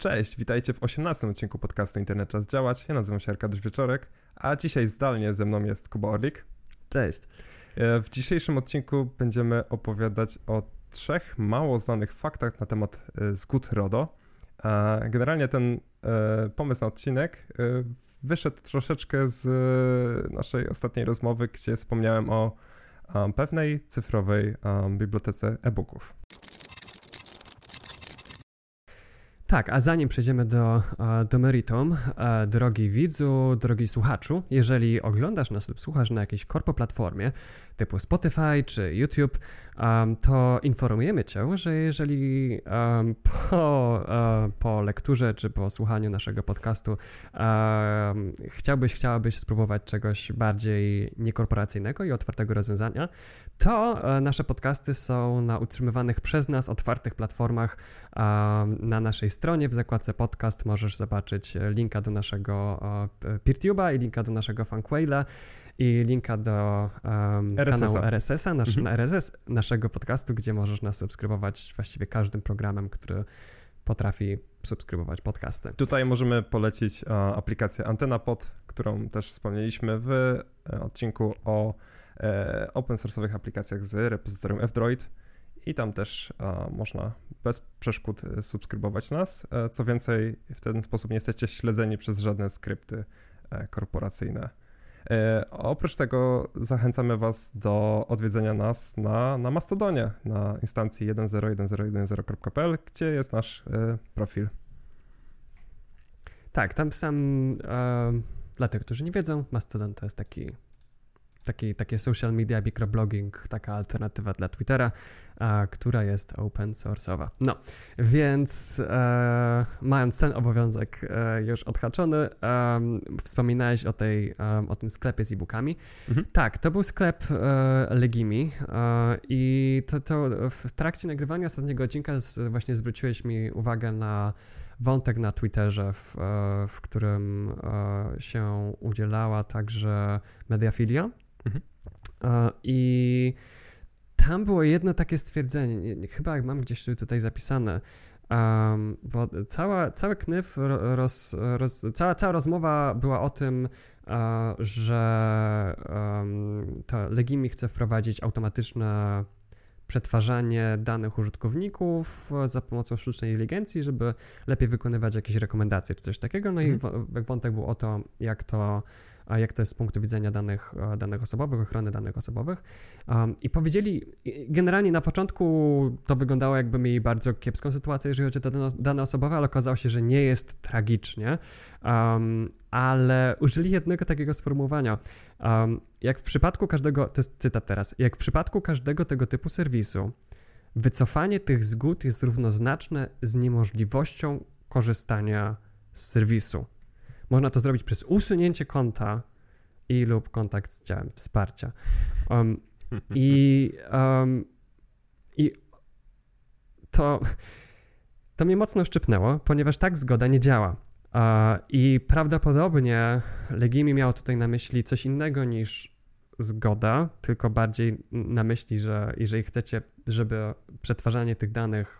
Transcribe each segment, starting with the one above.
Cześć, witajcie w 18 odcinku podcastu Internet Czas Działać. Ja nazywam się Arkadiusz Wieczorek, a dzisiaj zdalnie ze mną jest Kuba Orlik. Cześć. E, w dzisiejszym odcinku będziemy opowiadać o trzech mało znanych faktach na temat e, zgód RODO. Generalnie ten e, pomysł na odcinek wyszedł troszeczkę z naszej ostatniej rozmowy, gdzie wspomniałem o pewnej cyfrowej bibliotece e-booków. Tak, a zanim przejdziemy do, e, do meritum, e, drogi widzu, drogi słuchaczu, jeżeli oglądasz nas lub słuchasz na jakiejś korpo platformie typu Spotify czy YouTube, to informujemy Cię, że jeżeli po, e, po lekturze czy po słuchaniu naszego podcastu chciałbyś, chciałabyś spróbować czegoś bardziej niekorporacyjnego i otwartego rozwiązania, to nasze podcasty są na utrzymywanych przez nas otwartych platformach na naszej stronie. W zakładce podcast możesz zobaczyć linka do naszego PeerTube'a i linka do naszego Funkwayla i linka do um, kanału RSS-a, nasz, mhm. RSS, naszego podcastu, gdzie możesz nas subskrybować właściwie każdym programem, który potrafi subskrybować podcasty. Tutaj możemy polecić e, aplikację AntenaPod, którą też wspomnieliśmy w e, odcinku o e, open source'owych aplikacjach z repozytorium F-Droid i tam też e, można bez przeszkód subskrybować nas. Co więcej, w ten sposób nie jesteście śledzeni przez żadne skrypty korporacyjne. Oprócz tego zachęcamy Was do odwiedzenia nas na, na Mastodonie, na instancji 101010.pl, gdzie jest nasz profil. Tak, tam sam, e, dla tych, którzy nie wiedzą, Mastodon to jest taki taki, takie social media, microblogging, taka alternatywa dla Twittera, a, która jest open source'owa. No, więc e, mając ten obowiązek e, już odhaczony, e, wspominałeś o, tej, o tym sklepie z e-bookami. Mhm. Tak, to był sklep e, Legimi e, i to, to w trakcie nagrywania ostatniego odcinka z, właśnie zwróciłeś mi uwagę na wątek na Twitterze, w, e, w którym się udzielała także Mediafilia. Mhm. I tam było jedno takie stwierdzenie, chyba jak mam gdzieś tutaj zapisane, um, bo cała, cały knyf, roz, roz, cała, cała rozmowa była o tym, uh, że um, to Legimi chce wprowadzić automatyczne przetwarzanie danych użytkowników za pomocą sztucznej inteligencji, żeby lepiej wykonywać jakieś rekomendacje czy coś takiego. No mhm. i wątek był o to, jak to jak to jest z punktu widzenia danych, danych osobowych, ochrony danych osobowych. I powiedzieli, generalnie na początku to wyglądało jakby mieli bardzo kiepską sytuację, jeżeli chodzi o dane osobowe, ale okazało się, że nie jest tragicznie. Um, ale użyli jednego takiego sformułowania. Um, jak w przypadku każdego, to jest cytat teraz, jak w przypadku każdego tego typu serwisu, wycofanie tych zgód jest równoznaczne z niemożliwością korzystania z serwisu. Można to zrobić przez usunięcie konta i lub kontakt z działem wsparcia. Um, I, um, I to, to mnie mocno szczypnęło, ponieważ tak zgoda nie działa. I prawdopodobnie Legimi miał tutaj na myśli coś innego niż zgoda, tylko bardziej na myśli, że jeżeli chcecie, żeby przetwarzanie tych danych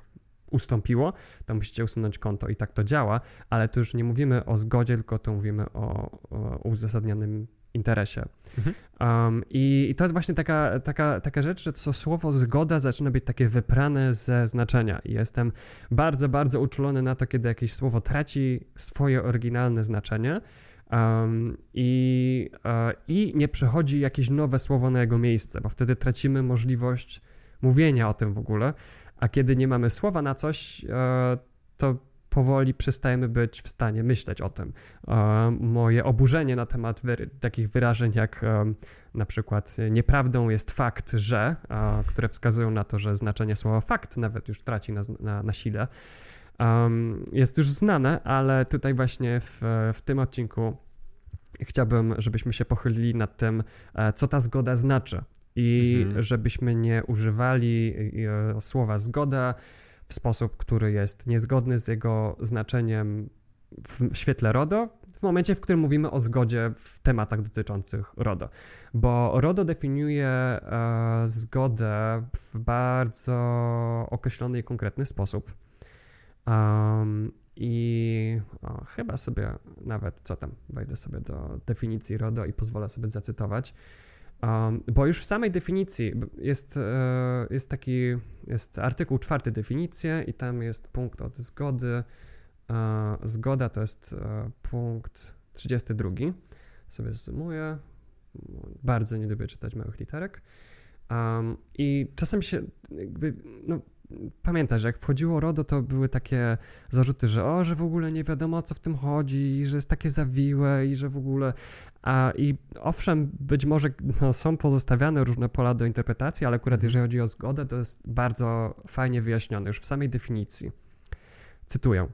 ustąpiło, to musicie usunąć konto i tak to działa, ale tu już nie mówimy o zgodzie, tylko tu mówimy o, o uzasadnionym interesie. Mhm. Um, i, i, to jest właśnie taka, taka, taka rzecz, że to słowo zgoda zaczyna być takie wyprane ze znaczenia. I jestem bardzo, bardzo uczulony na to, kiedy jakieś słowo traci swoje oryginalne znaczenie. Um, i, uh, I nie przychodzi jakieś nowe słowo na jego miejsce, bo wtedy tracimy możliwość mówienia o tym w ogóle. A kiedy nie mamy słowa na coś, e, to powoli przestajemy być w stanie myśleć o tym. E, moje oburzenie na temat wyry takich wyrażeń jak e, na przykład nieprawdą jest fakt, że, które wskazują na to, że znaczenie słowa fakt nawet już traci na, na, na sile, jest już znane, ale tutaj właśnie w, w tym odcinku chciałbym, żebyśmy się pochylili nad tym, co ta zgoda znaczy i mhm. żebyśmy nie używali e, słowa zgoda w sposób, który jest niezgodny z jego znaczeniem w świetle RODO, w momencie, w którym mówimy o zgodzie w tematach dotyczących RODO. Bo RODO definiuje e, zgodę w bardzo określony i konkretny sposób. Um, I chyba sobie nawet, co tam, wejdę sobie do definicji RODO i pozwolę sobie zacytować. Bo już w samej definicji jest, e, jest taki, jest artykuł czwarty definicje i tam jest punkt od zgody. E, zgoda to jest e, punkt 32. Sobie zoomuję. Bardzo nie lubię czytać małych literek. Um, I czasem się, jakby, no, pamiętasz, jak wchodziło RODO, to były takie zarzuty, że o, że w ogóle nie wiadomo o co w tym chodzi, i że jest takie zawiłe i że w ogóle... A, I owszem, być może no, są pozostawiane różne pola do interpretacji, ale akurat mhm. jeżeli chodzi o zgodę, to jest bardzo fajnie wyjaśnione już w samej definicji. Cytuję.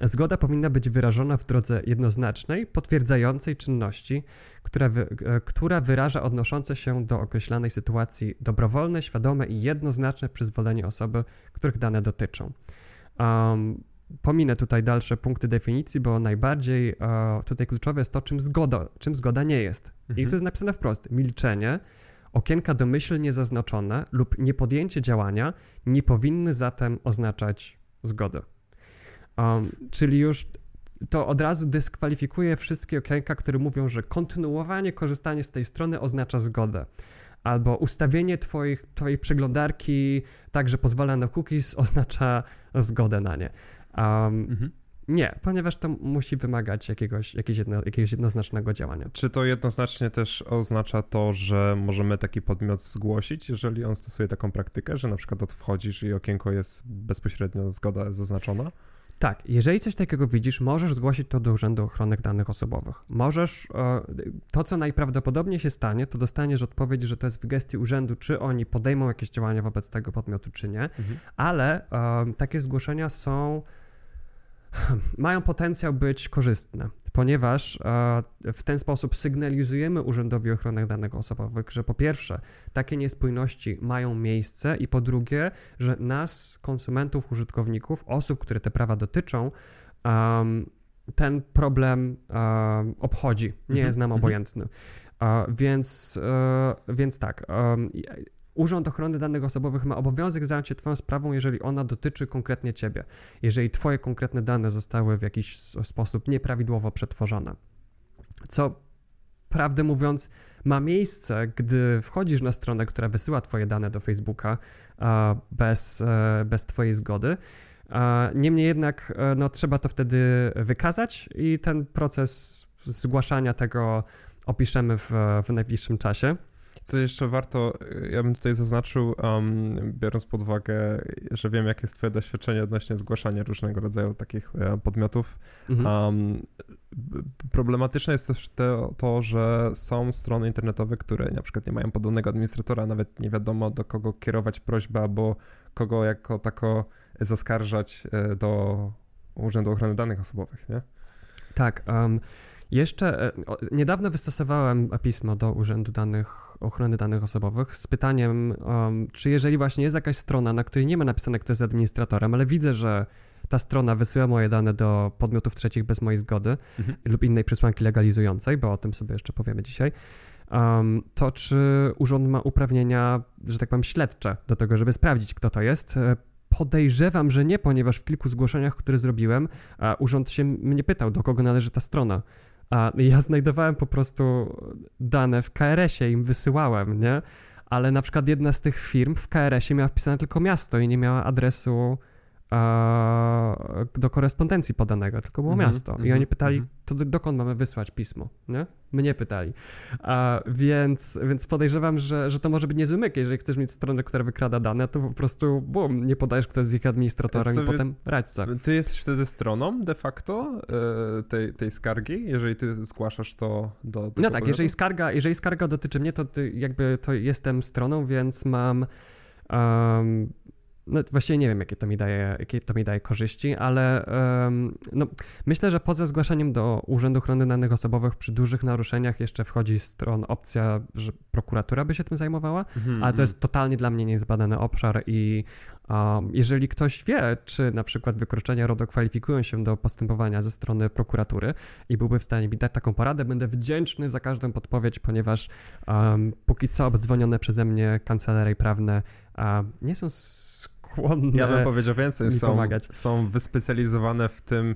Zgoda powinna być wyrażona w drodze jednoznacznej, potwierdzającej czynności, która, wy, e, która wyraża odnoszące się do określonej sytuacji dobrowolne, świadome i jednoznaczne przyzwolenie osoby, których dane dotyczą. Um, pominę tutaj dalsze punkty definicji, bo najbardziej uh, tutaj kluczowe jest to, czym zgoda, czym zgoda nie jest. Mhm. I to jest napisane wprost. Milczenie, okienka domyślnie zaznaczone lub niepodjęcie działania nie powinny zatem oznaczać zgody. Um, czyli już to od razu dyskwalifikuje wszystkie okienka, które mówią, że kontynuowanie korzystania z tej strony oznacza zgodę. Albo ustawienie twoich, twojej przeglądarki tak, że pozwala na cookies, oznacza zgodę na nie. Um, mhm. Nie, ponieważ to musi wymagać jakiegoś, jakiegoś, jedno, jakiegoś jednoznacznego działania. Czy to jednoznacznie też oznacza to, że możemy taki podmiot zgłosić, jeżeli on stosuje taką praktykę, że na przykład wchodzisz i okienko jest bezpośrednio zgoda zaznaczona? Tak, jeżeli coś takiego widzisz, możesz zgłosić to do Urzędu Ochrony Danych Osobowych. Możesz, e, to co najprawdopodobniej się stanie, to dostaniesz odpowiedź, że to jest w gestii urzędu, czy oni podejmą jakieś działania wobec tego podmiotu, czy nie, mhm. ale um, takie zgłoszenia są mają potencjał być korzystne, ponieważ e, w ten sposób sygnalizujemy Urzędowi Ochrony Danych Osobowych, że po pierwsze, takie niespójności mają miejsce i po drugie, że nas, konsumentów, użytkowników, osób, które te prawa dotyczą, ten problem obchodzi, nie mhm, jest nam mhm. obojętny. Więc, e, więc tak, Urząd Ochrony Danych Osobowych ma obowiązek zająć się Twoją sprawą, jeżeli ona dotyczy konkretnie Ciebie, jeżeli Twoje konkretne dane zostały w jakiś sposób nieprawidłowo przetworzone. Co prawdę mówiąc, ma miejsce, gdy wchodzisz na stronę, która wysyła Twoje dane do Facebooka bez, e, bez Twojej zgody. Niemniej jednak, e, no, trzeba to wtedy wykazać i ten proces zgłaszania tego opiszemy w, w najbliższym czasie. Co jeszcze warto, ja bym tutaj zaznaczył, um, biorąc pod uwagę, że wiem, jakie jest Twoje doświadczenie odnośnie zgłaszania różnego rodzaju takich e, podmiotów. Mhm. Um, problematyczne jest też to, to, że są strony internetowe, które na przykład nie mają podobnego administratora, nawet nie wiadomo do kogo kierować prośbę, albo kogo jako tako zaskarżać e, do Urzędu Ochrony Danych Osobowych, nie? Tak. Um, jeszcze e, niedawno wystosowałem pismo do Urzędu Danych Ochrony Danych Osobowych z pytaniem, um, czy jeżeli właśnie jest jakaś strona, na której nie ma napisane, kto jest administratorem, ale widzę, że ta strona wysyła moje dane do podmiotów trzecich bez mojej zgody mhm. lub innej przesłanki legalizującej, bo o tym sobie jeszcze powiemy dzisiaj, um, to czy urząd ma uprawnienia, że tak powiem, śledcze do tego, żeby sprawdzić, kto to jest? E, podejrzewam, że nie, ponieważ w kilku zgłoszeniach, które zrobiłem, urząd się mnie pytał, do kogo należy ta strona. A ja znajdowałem po prostu dane w KRS-ie, im wysyłałem, nie? Ale na przykład jedna z tych firm w KRS-ie miała wpisane tylko miasto i nie miała adresu do korespondencji podanego, tylko było mm -hmm, miasto. I mm -hmm, oni pytali, mm -hmm. to dokąd mamy wysłać pismo, nie? Mnie pytali. A, więc, więc podejrzewam, że, że to może być niezły myk. Jeżeli chcesz mieć stronę, która wykrada dane, to po prostu, bum, nie podajesz, kto jest ich administratorem Co i potem radźca. Ty jesteś wtedy stroną de facto e, tej, tej skargi, jeżeli ty zgłaszasz to do... do no tak, jeżeli skarga, jeżeli skarga dotyczy mnie, to ty, jakby to jestem stroną, więc mam... Um, no właściwie nie wiem, jakie to mi daje, jakie to mi daje korzyści, ale um, no, myślę, że poza zgłaszaniem do Urzędu Ochrony Danych Osobowych przy dużych naruszeniach jeszcze wchodzi stron opcja, że prokuratura by się tym zajmowała, mm -hmm. ale to jest totalnie dla mnie niezbadany obszar i um, jeżeli ktoś wie, czy na przykład wykroczenia RODO kwalifikują się do postępowania ze strony prokuratury i byłby w stanie mi dać taką poradę, będę wdzięczny za każdą podpowiedź, ponieważ um, póki co obdzwonione przeze mnie kancelarie prawne nie są skłonne Ja bym powiedział więcej, są, pomagać. są wyspecjalizowane w tym,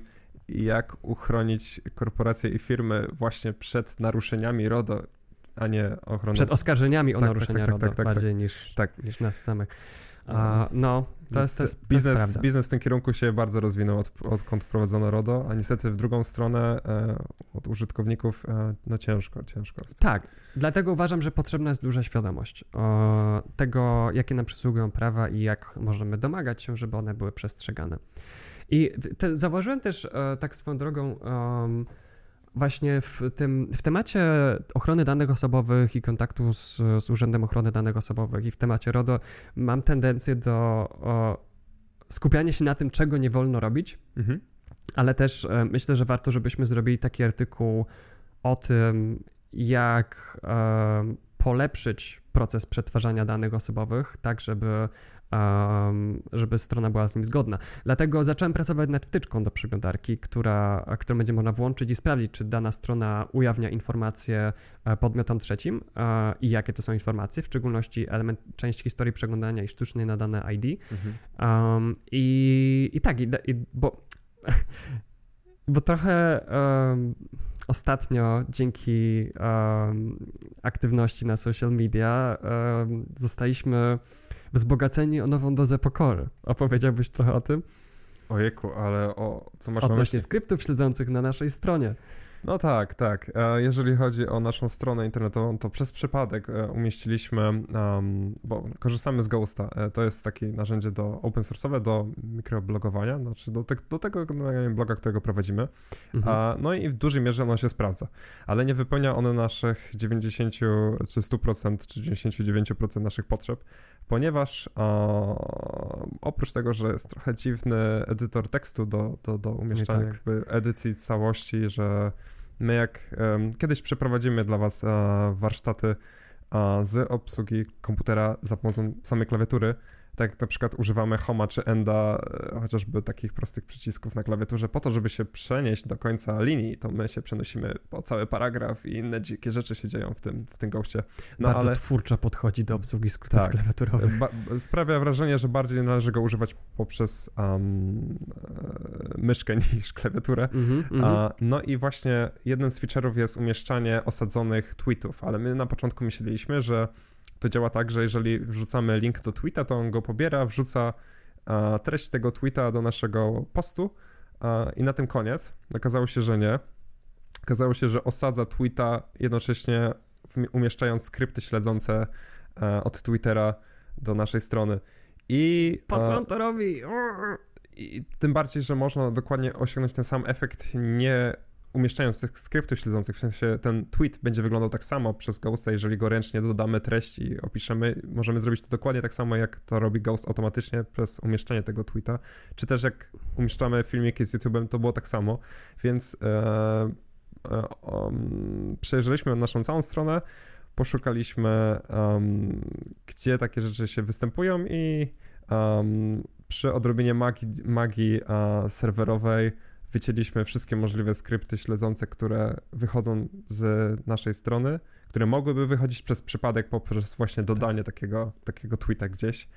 jak uchronić korporacje i firmy właśnie przed naruszeniami RODO, a nie ochroną. Przed oskarżeniami o Tak, tak, naruszenia tak, tak, RODO tak, tak, bardziej niż, Tak. niż nas samych. A, no, to jest, to jest, to jest biznes, prawda. biznes w tym kierunku się bardzo rozwinął, od, odkąd wprowadzono RODO, a niestety w drugą stronę e, od użytkowników e, no ciężko, ciężko. Tak, dlatego uważam, że potrzebna jest duża świadomość o tego, jakie nam przysługują prawa i jak możemy domagać się, żeby one były przestrzegane. I te, zauważyłem też e, tak swoją drogą właśnie w tym w temacie ochrony danych osobowych i kontaktu z, z Urzędem Ochrony Danych Osobowych i w temacie RODO mam tendencję do o, skupiania się na tym, czego nie wolno robić, Mhm. ale też e, myślę, że warto, żebyśmy zrobili taki artykuł o tym, jak e, polepszyć proces przetwarzania danych osobowych, tak żeby, em, żeby strona była z nim zgodna. Dlatego zacząłem pracować nad wtyczką do przeglądarki, która, którą będzie można włączyć i sprawdzić, czy dana strona ujawnia informacje e, podmiotom trzecim e, i jakie to są informacje, w szczególności element, część historii przeglądania i sztucznie nadane ID. Mhm. Um, i, I tak, i, i, bo, bo trochę um, ostatnio dzięki um, aktywności na social media um, zostaliśmy wzbogaceni o nową dozę pokory. Opowiedziałbyś trochę o tym? Ojejku, ale o co masz na myśli? Odnośnie skryptów śledzących na naszej stronie. No tak, tak. E, Jeżeli chodzi o naszą stronę internetową, to przez przypadek e, umieściliśmy, um, bo korzystamy z Ghosta. E, To jest takie narzędzie do open source'owe, do mikroblogowania, znaczy do, te, do tego generalnie bloga, którego prowadzimy. Mhm. A, no i w dużej mierze ono się sprawdza, ale nie wypełnia one naszych 90 czy 100% czy 99% naszych potrzeb, ponieważ a, oprócz tego, że jest trochę dziwny edytor tekstu do, do, do umieszczania tak. jakby edycji całości, że my jak em, kiedyś przeprowadzimy dla was e, warsztaty a, z obsługi komputera za pomocą samej klawiatury, tak na przykład używamy Homa czy Enda, e, chociażby takich prostych przycisków na klawiaturze, po to, żeby się przenieść do końca linii, to my się przenosimy po cały paragraf i inne dzikie rzeczy się dzieją w tym, w tym goście. No Bardzo ale twórczo podchodzi do obsługi skrótów Tak. klawiaturowych. ba- sprawia wrażenie, że bardziej należy go używać poprzez um, myszkę niż klawiaturę. Mhm, mhm. A, no i właśnie jednym z feature'ów jest umieszczanie osadzonych tweetów, ale my na początku myśleliśmy, że to działa tak, że jeżeli wrzucamy link do tweeta, to on go pobiera, wrzuca a, treść tego tweeta do naszego postu a, i na tym koniec. Okazało się, że nie. Okazało się, że osadza tweeta jednocześnie umieszczając skrypty śledzące e, od Twittera do naszej strony. I, Po co e, on to robi? i tym bardziej, że można dokładnie osiągnąć ten sam efekt, nie umieszczając tych skryptów śledzących, w sensie ten tweet będzie wyglądał tak samo przez Ghosta, jeżeli go ręcznie dodamy treść i opiszemy, możemy zrobić to dokładnie tak samo, jak to robi Ghost automatycznie przez umieszczenie tego tweeta, czy też jak umieszczamy filmiki z YouTube'em, to było tak samo, więc e, e, um, przejrzeliśmy naszą całą stronę, poszukaliśmy, um, gdzie takie rzeczy się występują i um, przy odrobinie magii, magii a, serwerowej wycięliśmy wszystkie możliwe skrypty śledzące, które wychodzą z naszej strony, które mogłyby wychodzić przez przypadek poprzez właśnie dodanie takiego, takiego tweeta gdzieś.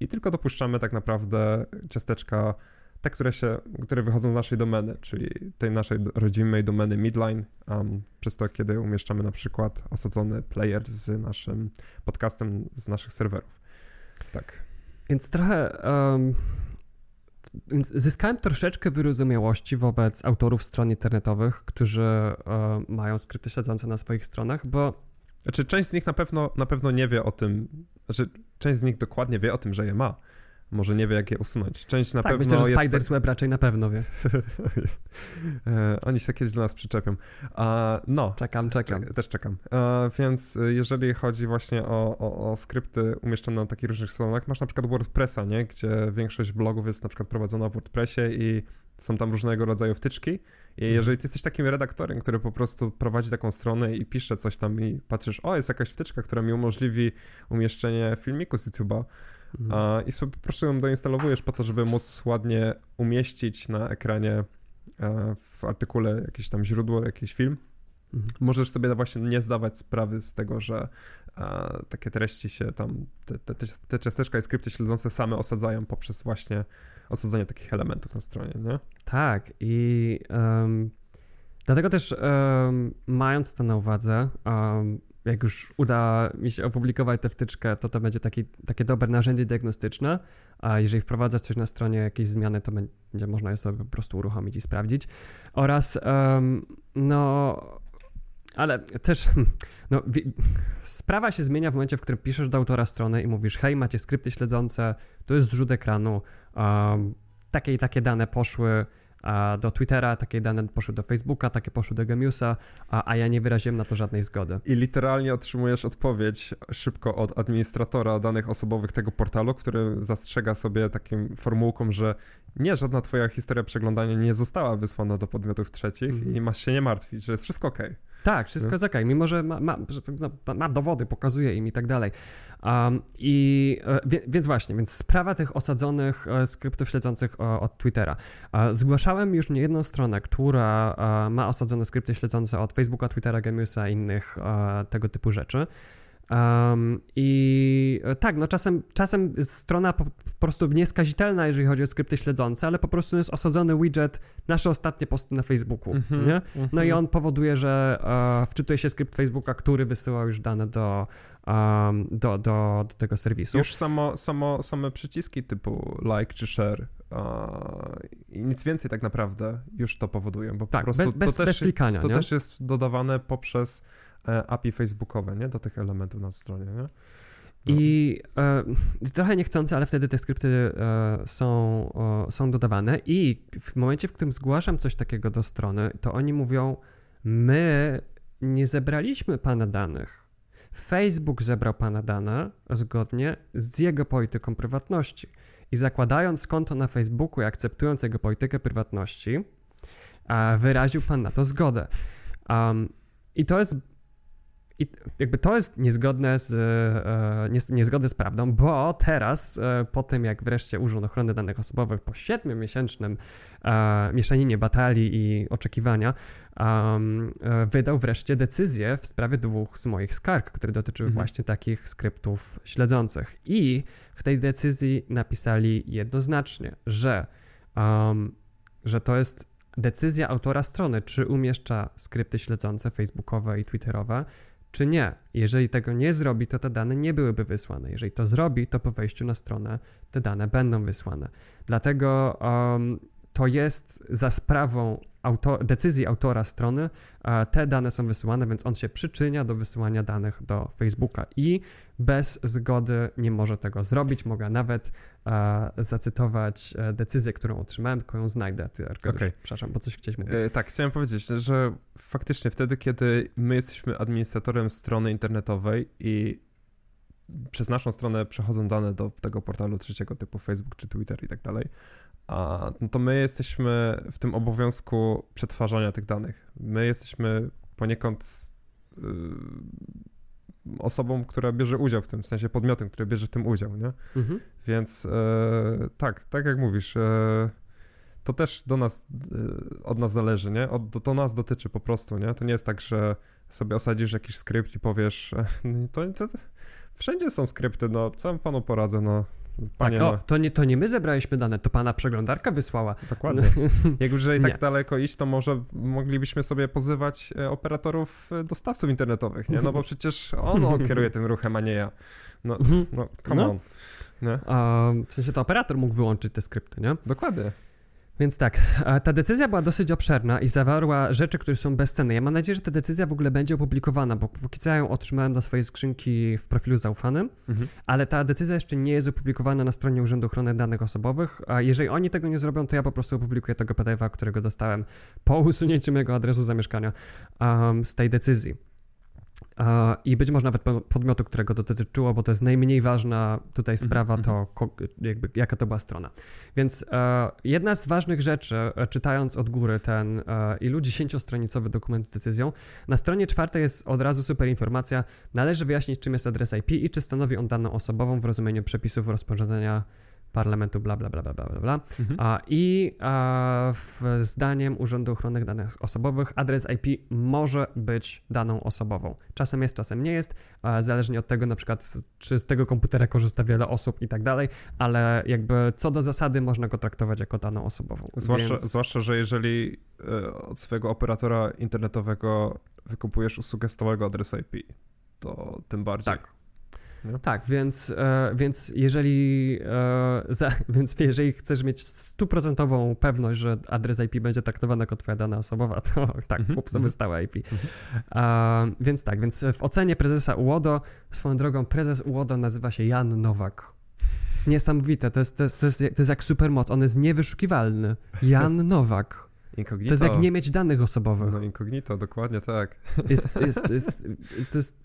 I tylko dopuszczamy tak naprawdę ciasteczka, te, które, się, które wychodzą z naszej domeny, czyli tej naszej rodzimej domeny midline, um, przez to, kiedy umieszczamy na przykład osadzony player z naszym podcastem z naszych serwerów. Tak. Więc trochę. em, więc zyskałem troszeczkę wyrozumiałości wobec autorów stron internetowych, którzy e, mają skrypty śledzące na swoich stronach, bo Znaczy, część z nich na pewno, na pewno nie wie o tym, znaczy, część z nich dokładnie wie o tym, że je ma. Może nie wie, jak je usunąć. Część na tak, pewno myślę, że jest... Spiders Web raczej na pewno wie. e, oni się kiedyś do nas przyczepią. A, no, Czekam, czekam. Czek- Też czekam. E, więc e, jeżeli chodzi właśnie o, o, o skrypty umieszczone na takich różnych stronach, masz na przykład WordPressa, nie? Gdzie większość blogów jest na przykład prowadzona w WordPressie i są tam różnego rodzaju wtyczki. I Mhm. jeżeli ty jesteś takim redaktorem, który po prostu prowadzi taką stronę i pisze coś tam i patrzysz, o, jest jakaś wtyczka, która mi umożliwi umieszczenie filmiku z YouTube'a Mhm. a, i sobie po prostu ją doinstalowujesz po to, żeby móc ładnie umieścić na ekranie w artykule jakieś tam źródło, jakiś film, Mhm. możesz sobie właśnie nie zdawać sprawy z tego, że e, takie treści się tam, te, te, te ciasteczka i skrypty śledzące same osadzają poprzez właśnie osadzenie takich elementów na stronie, nie? Tak i um, dlatego też um, mając to na uwadze, um, jak już uda mi się opublikować tę wtyczkę, to to będzie taki, takie dobre narzędzie diagnostyczne, a jeżeli wprowadzać coś na stronie, jakieś zmiany, to będzie można je sobie po prostu uruchomić i sprawdzić. Oraz, um, no, ale też, no, sprawa się zmienia w momencie, w którym piszesz do autora strony i mówisz, hej, macie skrypty śledzące, to jest zrzut ekranu, um, takie i takie dane poszły, a do Twittera, takie dane poszły do Facebooka, takie poszły do Gemiusa, a, a ja nie wyraziłem na to żadnej zgody. I literalnie otrzymujesz odpowiedź szybko od administratora danych osobowych tego portalu, który zastrzega sobie takim formułką, że nie, żadna twoja historia przeglądania nie została wysłana do podmiotów trzecich mm. i masz się nie martwić, że jest wszystko ok. Tak, wszystko no. jest ok, mimo że ma, ma, no, ma, dowody, pokazuje im i tak dalej. Um, I e, więc właśnie, więc sprawa tych osadzonych e, skryptów śledzących od Twittera. E, zgłaszałem już niejedną stronę, która ma osadzone skrypty śledzące od Facebooka, Twittera, Gemiusa i innych tego typu rzeczy. Um, I e, tak, no czasem, czasem strona po, po, prostu nieskazitelna, jeżeli chodzi o skrypty śledzące, ale po prostu jest osadzony widget nasze ostatnie posty na Facebooku, mm -hmm, nie? Mm -hmm. No i on powoduje, że uh, wczytuje się skrypt Facebooka, który wysyła już dane do, um, do, do, do, tego serwisu. Już samo, samo, same przyciski typu like czy share i nic więcej tak naprawdę już to powodują, bo tak, po prostu bez, bez, to, też, bez klikania, to też jest dodawane poprzez E, API facebookowe, nie? Do tych elementów na stronie, nie? No. I e, trochę niechcący, ale wtedy te skrypty e, są, o, są dodawane i w momencie, w którym zgłaszam coś takiego do strony, to oni mówią, my nie zebraliśmy pana danych. Facebook zebrał pana dane zgodnie z jego polityką prywatności. I zakładając konto na Facebooku i akceptując jego politykę prywatności, wyraził pan na to zgodę. Um, I to jest i jakby to jest niezgodne z, e, niezgodne z prawdą, bo teraz, e, po tym jak wreszcie Urząd Ochrony Danych Osobowych po siedmiomiesięcznym e, mieszaninie batalii i oczekiwania um, wydał wreszcie decyzję w sprawie dwóch z moich skarg, które dotyczyły mhm. właśnie takich skryptów śledzących. I w tej decyzji napisali jednoznacznie, że, um, że to jest decyzja autora strony, czy umieszcza skrypty śledzące facebookowe i twitterowe, czy nie. Jeżeli tego nie zrobi, to te dane nie byłyby wysłane. Jeżeli to zrobi, to po wejściu na stronę te dane będą wysłane. Dlatego um, to jest za sprawą decyzji autora strony, te dane są wysyłane, więc on się przyczynia do wysyłania danych do Facebooka i bez zgody nie może tego zrobić. Mogę nawet zacytować e, decyzję, którą otrzymałem, tylko ją znajdę. Ty, Arkadiusz, okay. przepraszam, bo coś chciałeś mówić. E, tak, chciałem powiedzieć, że faktycznie wtedy, kiedy my jesteśmy administratorem strony internetowej i przez naszą stronę przechodzą dane do tego portalu trzeciego typu Facebook czy Twitter i tak dalej, a no to my jesteśmy w tym obowiązku przetwarzania tych danych. My jesteśmy poniekąd y, osobą, która bierze udział w tym, w sensie podmiotem, który bierze w tym udział, nie? Mhm. Więc e, tak, tak jak mówisz, e, to też do nas, e, od nas zależy, nie? Od, to nas dotyczy po prostu, nie? To nie jest tak, że sobie osadzisz jakiś skrypt i powiesz, no to, to, wszędzie są skrypty, no co panu poradzę, no Panie, tak, o, to nie, to nie my zebraliśmy dane, to pana przeglądarka wysłała. Dokładnie. Jak już jeżeli tak daleko iść, to może moglibyśmy sobie pozywać e, operatorów e, dostawców internetowych, nie? No bo przecież on, on kieruje tym ruchem, a nie ja. No, mhm. no come no. on. Nie? A, w sensie to operator mógł wyłączyć te skrypty, nie? Dokładnie. Więc tak, ta decyzja była dosyć obszerna i zawarła rzeczy, które są bezcenne. Ja mam nadzieję, że ta decyzja w ogóle będzie opublikowana, bo póki co ja ją otrzymałem do swojej skrzynki w profilu zaufanym, mhm. ale ta decyzja jeszcze nie jest opublikowana na stronie Urzędu Ochrony Danych Osobowych, a jeżeli oni tego nie zrobią, to ja po prostu opublikuję tego PDF-a, którego dostałem po usunięciu mojego adresu zamieszkania um, z tej decyzji i być może nawet podmiotu, którego to dotyczyło, bo to jest najmniej ważna tutaj mhm, sprawa, to mhm. jakby jaka to była strona. Więc e, jedna z ważnych rzeczy, e, czytając od góry ten e, ilu dziesięciostronicowy dokument z decyzją, na stronie czwartej jest od razu super informacja, należy wyjaśnić czym jest adres IP i czy stanowi on daną osobową w rozumieniu przepisów rozporządzenia parlamentu, bla, bla, bla, bla, bla, bla. Mhm. A, I a, w, zdaniem Urzędu Ochrony Danych Osobowych adres IP może być daną osobową. Czasem jest, czasem nie jest, a, zależnie od tego na przykład, czy z tego komputera korzysta wiele osób i tak dalej, ale jakby co do zasady można go traktować jako daną osobową. Zwłaszcza, Więc- zwłaszcza, że jeżeli e, od swojego operatora internetowego wykupujesz usługę stałego adresu IP, to tym bardziej. Tak. Nie? Tak, więc, e, więc jeżeli e, za, więc jeżeli chcesz mieć stuprocentową pewność, że adres IP będzie traktowany jako twoja dana osobowa, to tak, Mhm, kup sobie mhm. stałe IP. A, więc tak, więc w ocenie prezesa UODO, swoją drogą prezes UODO nazywa się Jan Nowak. Jest niesamowite, to jest, to jest, to jest, to jest jak supermoc, on jest niewyszukiwalny. Jan Nowak. Incognito. To jest jak nie mieć danych osobowych. No incognito, dokładnie tak. Jest, jest, jest, to jest,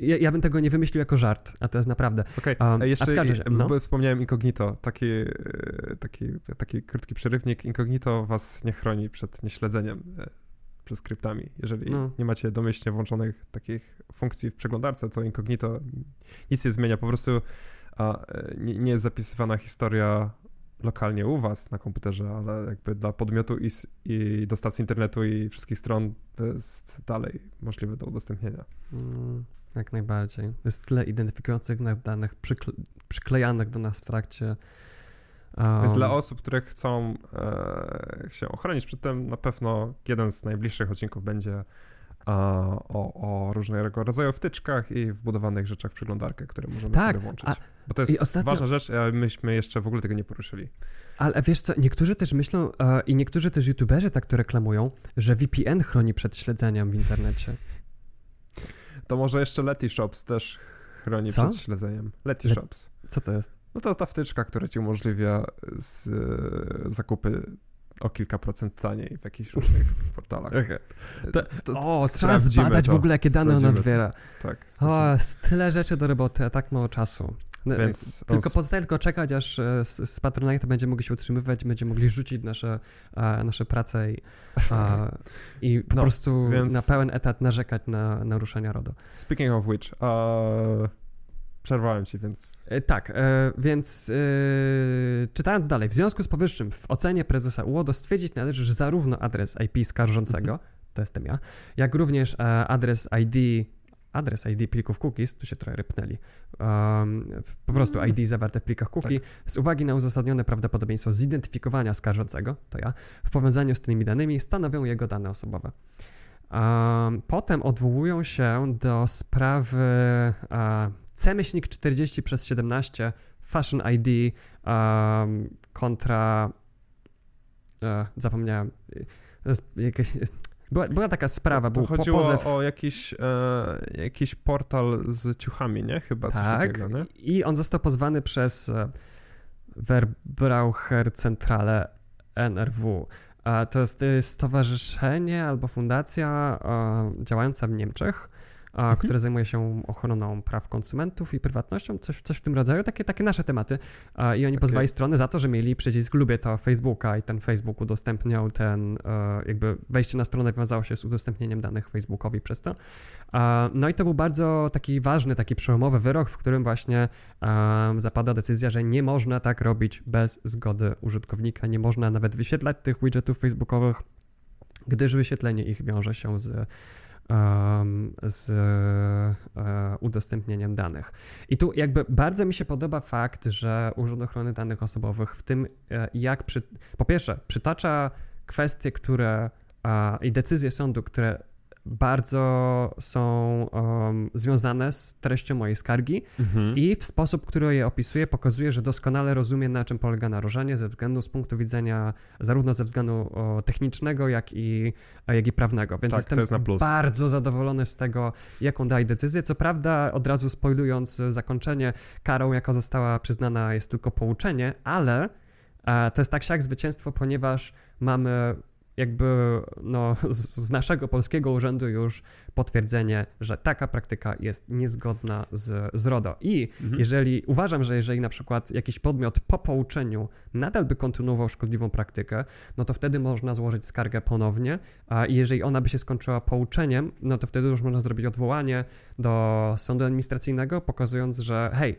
ja, ja bym tego nie wymyślił jako żart, a to jest naprawdę. Okej, Um, a a jeszcze każdym razie, no. bo wspomniałem incognito, taki, e, taki, taki krótki przerywnik. Incognito was nie chroni przed nieśledzeniem e, przez skryptami. Jeżeli No. nie macie domyślnie włączonych takich funkcji w przeglądarce, to incognito nic nie zmienia, po prostu a, e, nie, nie jest zapisywana historia lokalnie u was na komputerze, ale jakby dla podmiotu i, i dostawcy internetu i wszystkich stron to jest dalej możliwe do udostępnienia. Mm, jak najbardziej. Jest tyle identyfikujących nas danych przykle, przyklejanych do nas w trakcie. Um, Więc dla osób, które chcą e, się ochronić przed tym, na pewno jeden z najbliższych odcinków będzie e, o, o różnego rodzaju wtyczkach i wbudowanych rzeczach w przeglądarkę, które możemy Tak, sobie włączyć. a- Bo to jest ostatnio- ważna rzecz, a myśmy jeszcze w ogóle tego nie poruszyli. Ale wiesz co, niektórzy też myślą, e, i niektórzy też youtuberzy tak to reklamują, że VPN chroni przed śledzeniem w internecie. To może jeszcze Letyshops też chroni Co? przed śledzeniem. Letyshops. Co to jest? No to ta wtyczka, która ci umożliwia z, e, zakupy o kilka procent taniej w jakichś różnych portalach. Okay. To- To- O, trzeba zbadać to. w ogóle, jakie dane ona to. zbiera. Tak, O, tyle rzeczy do roboty, a tak mało czasu. No, Więc on Tylko sp- pozostaje tylko czekać, aż e, z, z Patronite będzie mógł się utrzymywać, będzie mogli rzucić nasze, e, nasze prace i, a, i po No, prostu więc- na pełen etat narzekać na naruszenia RODO. Speaking of which, uh, przerwałem ci, więc E, Tak, e, więc e, czytając dalej, w związku z powyższym w ocenie prezesa UODO stwierdzić należy, że zarówno adres IP skarżącego, to jestem ja, jak również e, adres ID, adres ID plików cookies, tu się trochę rypnęli, um, po prostu. ID zawarte w plikach cookie, z uwagi na uzasadnione prawdopodobieństwo zidentyfikowania skarżącego, to ja, w powiązaniu z tymi danymi stanowią jego dane osobowe. Um, potem odwołują się do sprawy e, C-myślnik 40 przez 17 Fashion ID um, kontra e, zapomniałem jest jakaś, była, była taka sprawa, to był chodziło pozew o jakiś, e, jakiś portal z ciuchami, nie? Chyba coś tak, takiego, nie? i on został pozwany przez e, Verbraucher Centrale NRW. To jest, to jest stowarzyszenie albo fundacja e, działająca w Niemczech, Mhm. które zajmuje się ochroną praw konsumentów i prywatnością, coś, coś w tym rodzaju, takie, takie nasze tematy. I oni Takie- pozwali strony za to, że mieli przycisk lubię to Facebooka i ten Facebook udostępniał ten, e, jakby wejście na stronę wiązało się z udostępnieniem danych Facebookowi przez to. No i to był bardzo taki ważny, taki przełomowy wyrok, w którym właśnie em, zapada decyzja, że nie można tak robić bez zgody użytkownika, nie można nawet wyświetlać tych widgetów facebookowych, gdyż wyświetlenie ich wiąże się z, z e, udostępnieniem danych. I tu jakby bardzo mi się podoba fakt, że Urząd Ochrony Danych Osobowych w tym, e, jak przy, po pierwsze, przytacza kwestie, które i decyzje sądu, które bardzo są em, związane z treścią mojej skargi Mhm. i w sposób, który je opisuje, pokazuje, że doskonale rozumie, na czym polega naruszenie ze względu z punktu widzenia zarówno ze względu o, technicznego, jak i, jak i prawnego. Więc Tak, jestem jest bardzo zadowolony z tego, jaką daje decyzję. Co prawda, od razu spoilując zakończenie, karą, jaka została przyznana, jest tylko pouczenie, ale e, to jest tak siak zwycięstwo, ponieważ mamy jakby no, z, naszego polskiego urzędu już potwierdzenie, że taka praktyka jest niezgodna z, z RODO. I Mhm. jeżeli uważam, że jeżeli na przykład jakiś podmiot po pouczeniu nadal by kontynuował szkodliwą praktykę, no to wtedy można złożyć skargę ponownie, a jeżeli ona by się skończyła pouczeniem, no to wtedy już można zrobić odwołanie do sądu administracyjnego, pokazując, że hej,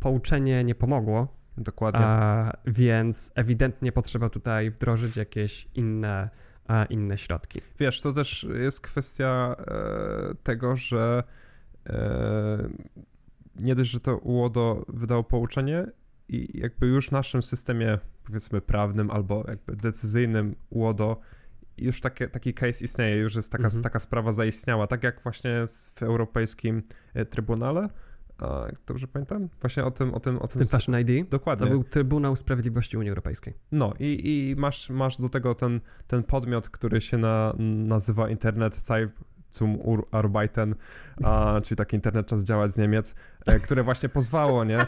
pouczenie nie pomogło, Dokładnie. A, więc ewidentnie potrzeba tutaj wdrożyć jakieś inne, a, inne środki. Wiesz, to też jest kwestia e, tego, że e, nie dość, że to UODO wydało pouczenie i jakby już w naszym systemie, powiedzmy, prawnym albo jakby decyzyjnym UODO już takie, taki case istnieje, już jest taka, Mhm. taka sprawa zaistniała, tak jak właśnie w Europejskim e, Trybunale, dobrze pamiętam? Właśnie o tym, o tym, o Z tym Fashion ID to Dokładnie. był Trybunał Sprawiedliwości Unii Europejskiej. No i, i masz, masz do tego ten, ten podmiot, który się na, nazywa Internet Zeit zum Ur- Arbeiten, a, czyli taki internet czas działać z Niemiec, e, które właśnie pozwało, nie?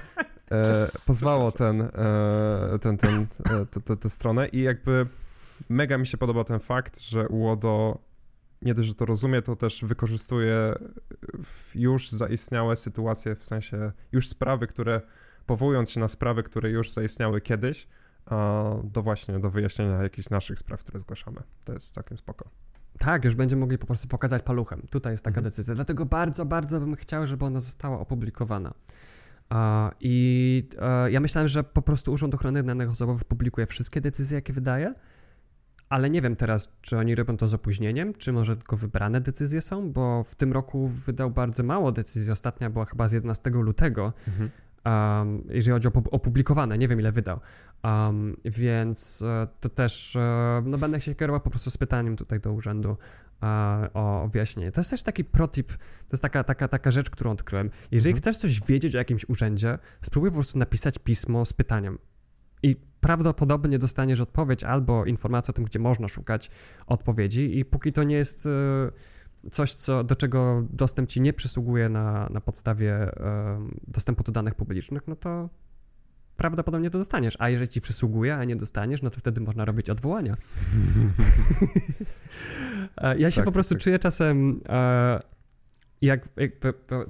E, pozwało ten, e, ten, ten, e, tę stronę i jakby mega mi się podoba ten fakt, że UODO nie dość, że to rozumie, to też wykorzystuje już zaistniałe sytuacje, w sensie już sprawy, które powołując się na sprawy, które już zaistniały kiedyś, do właśnie, do wyjaśnienia jakichś naszych spraw, które zgłaszamy. To jest całkiem spoko. Tak, już będziemy mogli po prostu pokazać paluchem. Tutaj jest taka Mhm. decyzja. Dlatego bardzo, bardzo bym chciał, żeby ona została opublikowana. I e, ja myślałem, że po prostu Urząd Ochrony Danych Osobowych publikuje wszystkie decyzje, jakie wydaje, ale nie wiem teraz, czy oni robią to z opóźnieniem, czy może tylko wybrane decyzje są, bo w tym roku wydał bardzo mało decyzji. Ostatnia była chyba z 11 lutego, um, jeżeli chodzi o pub- opublikowane, nie wiem ile wydał. Um, więc e, to też, e, no będę się kierował po prostu z pytaniem tutaj do urzędu e, o wyjaśnienie. To jest też taki protip, to jest taka, taka, taka rzecz, którą odkryłem. Jeżeli Mhm. chcesz coś wiedzieć o jakimś urzędzie, spróbuj po prostu napisać pismo z pytaniem. I prawdopodobnie dostaniesz odpowiedź albo informację o tym, gdzie można szukać odpowiedzi i póki to nie jest e, coś, co, do czego dostęp ci nie przysługuje na, na podstawie e, dostępu do danych publicznych, no to prawdopodobnie to dostaniesz. A jeżeli ci przysługuje, a nie dostaniesz, no to wtedy można robić odwołania. E, ja się Tak, po prostu tak. czuję czasem jak, po-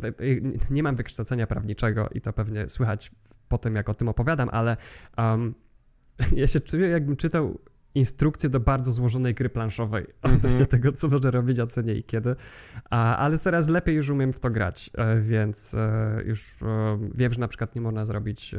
nie mam wykształcenia prawniczego i to pewnie słychać po tym, jak o tym opowiadam, ale um, ja się czuję, jakbym czytał instrukcję do bardzo złożonej gry planszowej Mhm. odnośnie tego, co można robić, a co nie i kiedy. A, ale coraz lepiej już umiem w to grać, e, więc e, już e, wiem, że na przykład nie można zrobić,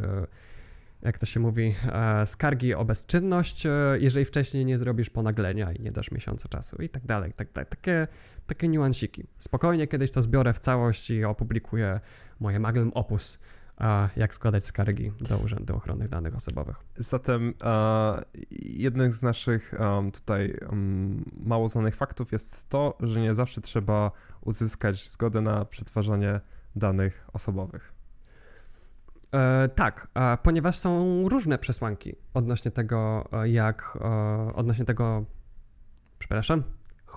jak to się mówi, e, skargi o bezczynność, e, jeżeli wcześniej nie zrobisz ponaglenia i nie dasz miesiąca czasu i tak dalej. Tak, tak, takie, takie niuansiki. Spokojnie kiedyś to zbiorę w całość i opublikuję moje magnum opus, jak składać skargi do Urzędu Ochrony Danych Osobowych. Zatem jednym z naszych tutaj mało znanych faktów jest to, że nie zawsze trzeba uzyskać zgodę na przetwarzanie danych osobowych. E, tak, e, ponieważ są różne przesłanki odnośnie tego, e, jak, e, odnośnie tego, przepraszam,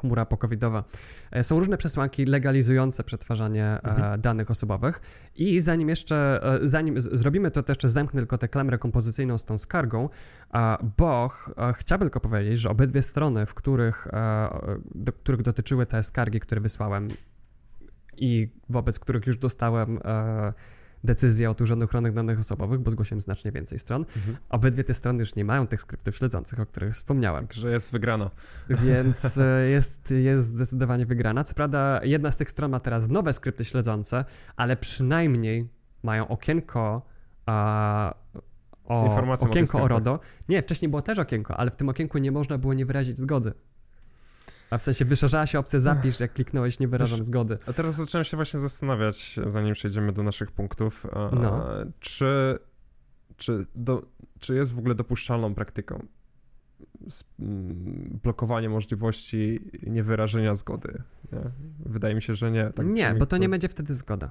chmura pokowidowa. E, Są różne przesłanki legalizujące przetwarzanie e, Mhm. danych osobowych i zanim jeszcze, e, zanim zrobimy to, to jeszcze zamknę tylko tę klamrę kompozycyjną z tą skargą, bo ch- chciałbym tylko powiedzieć, że obydwie strony, w których, do których dotyczyły te skargi, które wysłałem i wobec których już dostałem decyzję od Urzędu Ochrony Danych Osobowych, bo zgłosiłem znacznie więcej stron. Obydwie te strony już nie mają tych skryptów śledzących, o których wspomniałem, Także jest wygrano. więc e, jest, jest zdecydowanie wygrana. Co prawda, jedna z tych stron ma teraz nowe skrypty śledzące, ale przynajmniej mają okienko a, o, o okienko o skryptach. RODO. Nie, wcześniej było też okienko, ale w tym okienku nie można było nie wyrazić zgody. A w sensie wyszerzała się opcja zapisz, jak kliknąłeś nie wyrażam Wiesz, zgody. A teraz zacząłem się właśnie zastanawiać, zanim przejdziemy do naszych punktów, e, No. czy, czy, do, czy jest w ogóle dopuszczalną praktyką mm, blokowanie możliwości niewyrażenia zgody. Nie? Wydaje mi się, że nie. Tak nie, bo to nie będzie wtedy zgoda.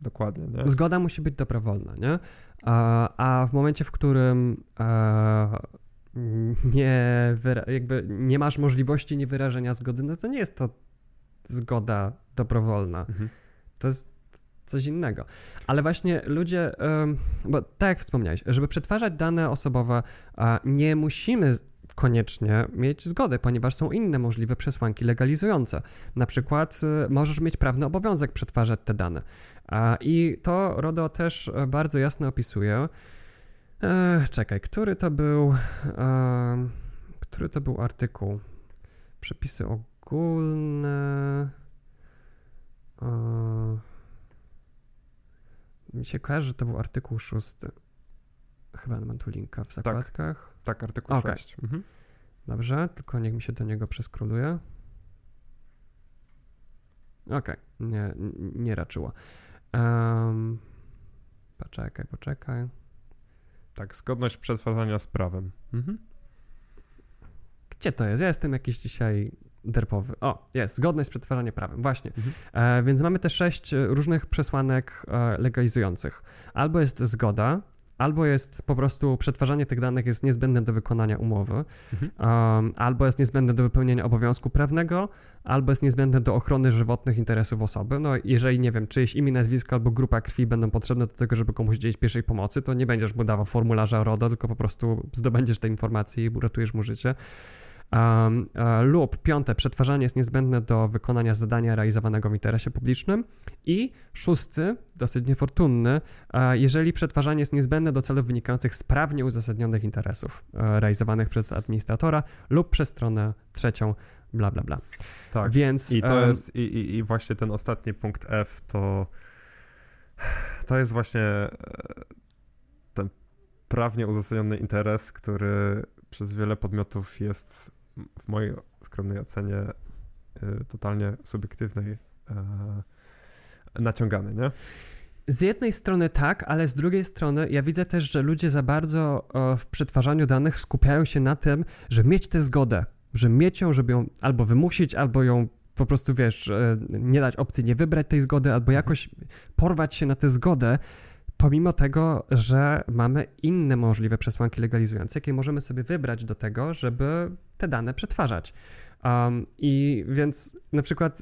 Dokładnie, nie? Zgoda musi być dobrowolna, nie? A, a w momencie, w którym e, nie, jakby nie masz możliwości niewyrażenia zgody, no to nie jest to zgoda dobrowolna. Mhm. To jest coś innego. Ale właśnie ludzie, bo tak jak wspomniałeś, żeby przetwarzać dane osobowe, nie musimy koniecznie mieć zgody, ponieważ są inne możliwe przesłanki legalizujące. Na przykład y, możesz mieć prawny obowiązek przetwarzać te dane. I to RODO też bardzo jasno opisuje. E, czekaj, który to był. E, który to był artykuł? Przepisy ogólne. E, mi się kojarzy, że to był artykuł szósty. Chyba mam tu linka w zakładkach. Tak, artykuł Okej. 6. Mhm. Dobrze, tylko niech mi się do niego przeskroluje. Okej, nie, n- nie raczyło. Um, poczekaj, poczekaj. Tak, zgodność przetwarzania z prawem. Mhm. Gdzie to jest? Ja jestem jakiś dzisiaj derpowy. O, jest, zgodność z przetwarzaniem prawem, właśnie. Mhm. E, więc mamy te sześć różnych przesłanek e, legalizujących. Albo jest zgoda, albo jest po prostu przetwarzanie tych danych jest niezbędne do wykonania umowy, Mhm. um, albo jest niezbędne do wypełnienia obowiązku prawnego, albo jest niezbędne do ochrony żywotnych interesów osoby. No, jeżeli, nie wiem, czyjeś imię, nazwisko albo grupa krwi będą potrzebne do tego, żeby komuś udzielić pierwszej pomocy, to nie będziesz mu dawał formularza RODO, tylko po prostu zdobędziesz te informacje i uratujesz mu życie. Um, e, lub piąte, przetwarzanie jest niezbędne do wykonania zadania realizowanego w interesie publicznym. I szósty, dosyć niefortunny, e, jeżeli przetwarzanie jest niezbędne do celów wynikających z prawnie uzasadnionych interesów e, realizowanych przez administratora lub przez stronę trzecią, bla, bla, bla. Tak. Więc I to jest, i, i, właśnie ten ostatni punkt F to to jest właśnie ten prawnie uzasadniony interes, który przez wiele podmiotów jest w mojej skromnej ocenie e, totalnie subiektywnej e, naciągany, nie? Z jednej strony tak, ale z drugiej strony ja widzę też, że ludzie za bardzo w przetwarzaniu danych skupiają się na tym, że mieć tę zgodę, że mieć ją, żeby ją albo wymusić, albo ją po prostu, wiesz, e, nie dać opcji nie wybrać tej zgody, albo jakoś porwać się na tę zgodę, pomimo tego, że mamy inne możliwe przesłanki legalizujące, jakie możemy sobie wybrać do tego, żeby te dane przetwarzać. Um, I więc na przykład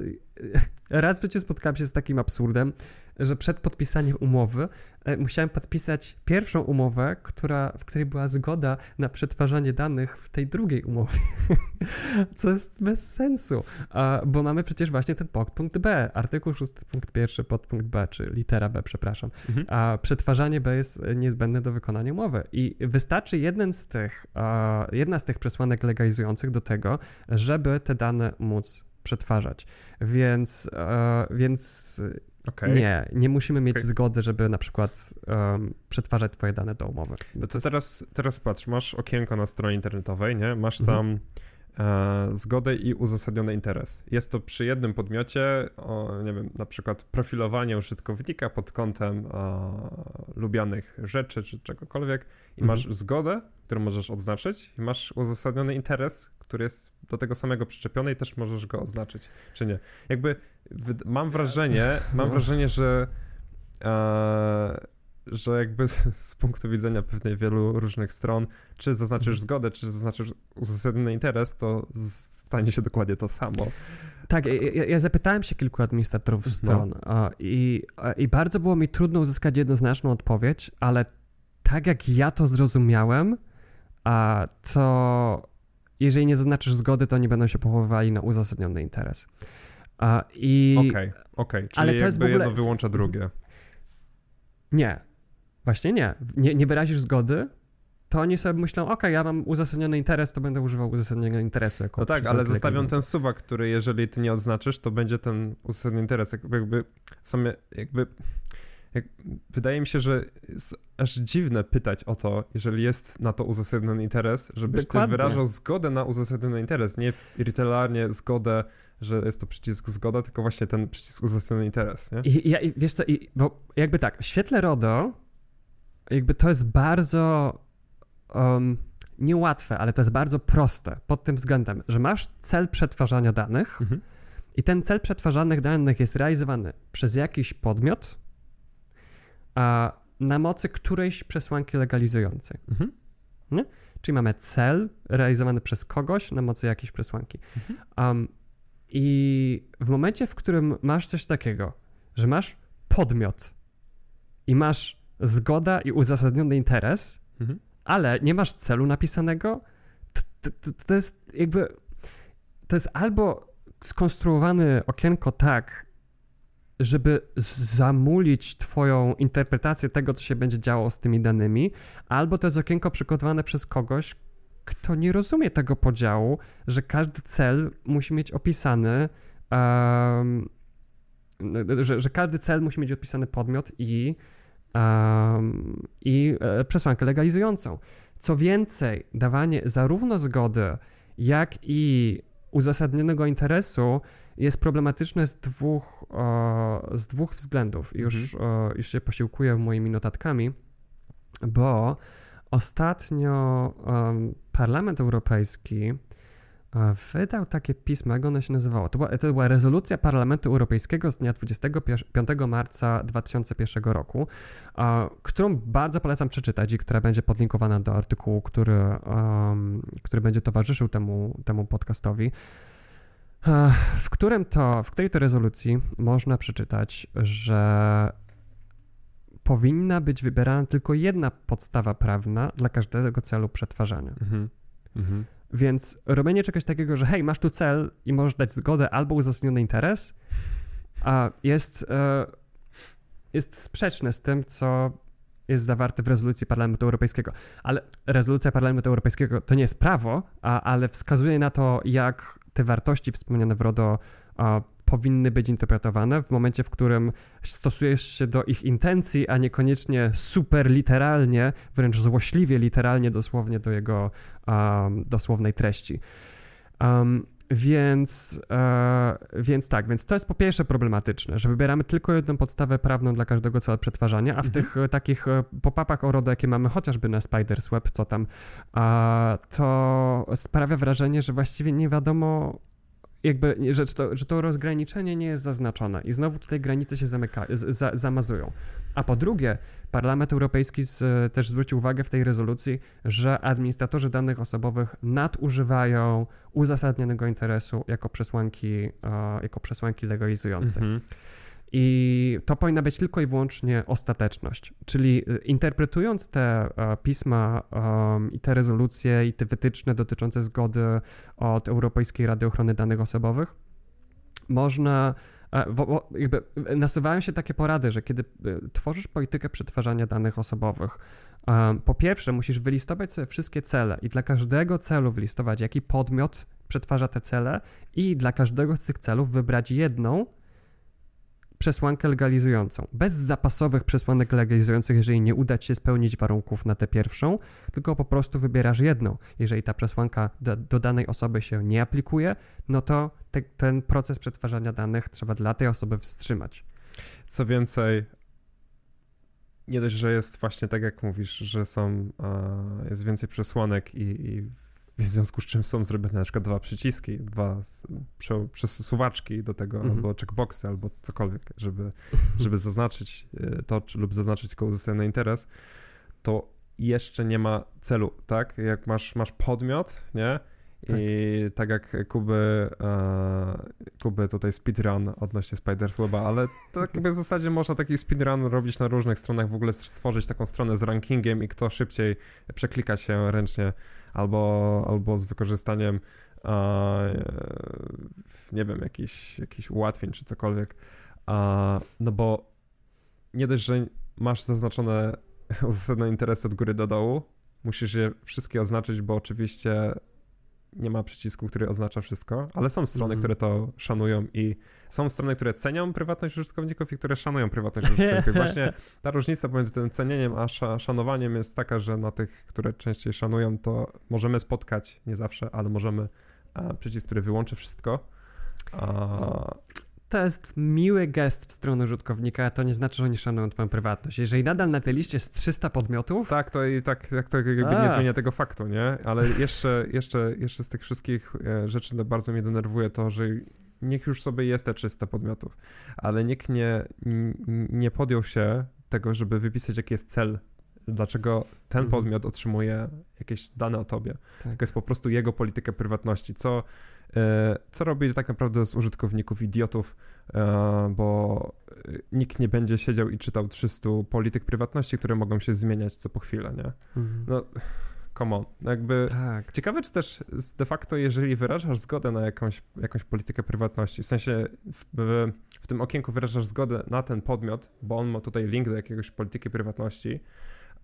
raz w życiu spotkałem się z takim absurdem, że przed podpisaniem umowy e, musiałem podpisać pierwszą umowę, która, w której była zgoda na przetwarzanie danych w tej drugiej umowie. Co jest bez sensu, bo mamy przecież właśnie ten podpunkt B, artykuł 6 punkt 1 podpunkt B, czy litera B, przepraszam. Mhm. A przetwarzanie B jest niezbędne do wykonania umowy i wystarczy jeden z tych, jedna z tych przesłanek legalizujących do tego, żeby te dane móc przetwarzać. Więc, e, więc Okej. nie, nie musimy mieć Okej. zgody, żeby na przykład przetwarzać twoje dane do umowy. No To to jest- teraz, teraz patrz, masz okienko na stronie internetowej, nie? Masz Mhm. tam e, zgodę i uzasadniony interes. Jest to przy jednym podmiocie, o, nie wiem, na przykład profilowanie użytkownika pod kątem e, lubianych rzeczy czy czegokolwiek i Mhm. masz zgodę, którą możesz odznaczyć i masz uzasadniony interes, który jest do tego samego przyczepiony i też możesz go oznaczyć, czy nie. Jakby mam wrażenie, mam No. wrażenie, że e, że jakby z, z punktu widzenia pewnej wielu różnych stron, czy zaznaczysz Mhm. zgodę, czy zaznaczysz uzasadniony interes, to stanie się dokładnie to samo. Tak, ja, ja- zapytałem się kilku administratorów No. stron a, i, a, i bardzo było mi trudno uzyskać jednoznaczną odpowiedź, ale tak jak ja to zrozumiałem, a to jeżeli nie zaznaczysz zgody, to nie będą się pochowywali na uzasadniony interes. Okej, okej, czyli Ale to jest w ogóle- jedno wyłącza drugie. nie, właśnie nie. nie. Nie wyrazisz zgody, to oni sobie myślą, ok, ja mam uzasadniony interes, to będę używał uzasadnionego interesu jako No tak, ale zostawią ten suwak, który jeżeli ty nie odznaczysz, to będzie ten uzasadniony interes. Jakby, jakby same, jakby jak, wydaje mi się, że jest aż dziwne pytać o to, jeżeli jest na to uzasadniony interes, żebyś Dokładnie. ty wyrażał zgodę na uzasadniony interes, nie literalnie zgodę, że jest to przycisk zgoda, tylko właśnie ten przycisk uzasadniony interes, nie? I, ja, wiesz co, i, bo jakby tak, w świetle RODO jakby to jest bardzo um, niełatwe, ale to jest bardzo proste pod tym względem, że masz cel przetwarzania danych Mhm. i ten cel przetwarzanych danych jest realizowany przez jakiś podmiot a na mocy którejś przesłanki legalizującej. Mhm. Czyli mamy cel realizowany przez kogoś na mocy jakiejś przesłanki. Um, I w momencie, w którym masz coś takiego, że masz podmiot i masz zgoda i uzasadniony interes, Mhm. ale nie masz celu napisanego, to, to, to, to jest jakby. To jest albo skonstruowane okienko tak, żeby zamulić Twoją interpretację tego, co się będzie działo z tymi danymi, albo to jest okienko przygotowane przez kogoś, kto nie rozumie tego podziału, że każdy cel musi mieć opisany. em, że, że każdy cel musi mieć opisany podmiot i um, i e, przesłankę legalizującą. Co więcej, dawanie zarówno zgody, jak i uzasadnionego interesu jest problematyczne z dwóch, z dwóch względów. Już, mhm. już się posiłkuję moimi notatkami, bo ostatnio um, Parlament Europejski wydał takie pismo, jak ono się nazywało? To była, to była rezolucja Parlamentu Europejskiego z dnia 25 marca 2001 roku, którą bardzo polecam przeczytać i która będzie podlinkowana do artykułu, który, um, który będzie towarzyszył temu, temu podcastowi. W którym to, w której to rezolucji można przeczytać, że powinna być wybierana tylko jedna podstawa prawna dla każdego celu przetwarzania. Mhm. Mhm. Więc robienie czegoś takiego, że hej, masz tu cel i możesz dać zgodę albo uzasadniony interes, a jest, e, jest sprzeczne z tym, co jest zawarte w rezolucji Parlamentu Europejskiego. Ale rezolucja Parlamentu Europejskiego to nie jest prawo, a, ale wskazuje na to, jak te wartości wspomniane w RODO a, powinny być interpretowane w momencie, w którym stosujesz się do ich intencji, a niekoniecznie super literalnie, wręcz złośliwie literalnie, dosłownie do jego um, dosłownej treści. Um, więc, e, więc tak, więc to jest po pierwsze problematyczne, że wybieramy tylko jedną podstawę prawną dla każdego celu przetwarzania, a w mhm. tych e, takich e, pop-upach o RODO, jakie mamy chociażby na Spider's Web, co tam, e, to sprawia wrażenie, że właściwie nie wiadomo jakby, że to, że to rozgraniczenie nie jest zaznaczone i znowu tutaj granice się zamyka, z, zamazują. A po drugie, Parlament Europejski z, też zwrócił uwagę w tej rezolucji, że administratorzy danych osobowych nadużywają uzasadnionego interesu jako przesłanki, uh, jako przesłanki legalizujące. Mhm. I to powinna być tylko i wyłącznie ostateczność. Czyli y, interpretując te uh, pisma i te rezolucje i te wytyczne dotyczące zgody od Europejskiej Rady Ochrony Danych Osobowych, można jakby nasuwają się takie porady, że kiedy y, tworzysz politykę przetwarzania danych osobowych, po pierwsze musisz wylistować sobie wszystkie cele i dla każdego celu wylistować, jaki podmiot przetwarza te cele i dla każdego z tych celów wybrać jedną, przesłankę legalizującą. Bez zapasowych przesłanek legalizujących, jeżeli nie uda ci się spełnić warunków na tę pierwszą, tylko po prostu wybierasz jedną. Jeżeli ta przesłanka do, do danej osoby się nie aplikuje, no to te, ten proces przetwarzania danych trzeba dla tej osoby wstrzymać. Co więcej, nie dość, że jest właśnie tak, jak mówisz, że są, jest więcej przesłanek i, i w związku z czym są zrobione na przykład dwa przyciski, dwa przesuwaczki do tego, mhm. albo checkboxy, albo cokolwiek, żeby, żeby zaznaczyć e, to, czy, lub zaznaczyć tylko uzyskany interes, to jeszcze nie ma celu, tak? Jak masz, masz podmiot, nie? Tak. I tak jak Kuby, e, Kuby tutaj speedrun odnośnie Spidersweba, ale to tak jakby w zasadzie można taki speedrun robić na różnych stronach, w ogóle stworzyć taką stronę z rankingiem i kto szybciej przeklika się ręcznie albo, albo z wykorzystaniem nie wiem, jakichś, jakichś ułatwień czy cokolwiek. No bo nie dość, że masz zaznaczone uzasadnione interesy od góry do dołu, musisz je wszystkie oznaczyć, bo oczywiście nie ma przycisku, który oznacza wszystko, ale są strony, mm. które to szanują i są strony, które cenią prywatność użytkowników i które szanują prywatność użytkowników. Właśnie ta różnica pomiędzy tym cenieniem a szanowaniem jest taka, że na tych, które częściej szanują, to możemy spotkać, nie zawsze, ale możemy a, przycisk, który wyłączy wszystko. A, to jest miły gest w stronę użytkownika, to nie znaczy, że oni szanują twoją prywatność. Jeżeli nadal na tej liście jest 300 podmiotów... Tak, to i tak, tak to jakby nie zmienia tego faktu, nie? Ale jeszcze, jeszcze, jeszcze z tych wszystkich e, rzeczy bardzo mnie denerwuje to, że niech już sobie jest te 300 podmiotów, ale nikt nie, nie podjął się tego, żeby wypisać, jaki jest cel dlaczego ten mhm. podmiot otrzymuje jakieś dane o tobie. Tak. To jest po prostu jego politykę prywatności, co E, co robi tak naprawdę z użytkowników idiotów, e, bo nikt nie będzie siedział i czytał 300 polityk prywatności, które mogą się zmieniać co po chwilę, nie? Mhm. No, come on. No jakby tak. Ciekawe, czy też de facto, jeżeli wyrażasz zgodę na jakąś, jakąś politykę prywatności, w sensie w, w, w tym okienku wyrażasz zgodę na ten podmiot, bo on ma tutaj link do jakiegoś polityki prywatności,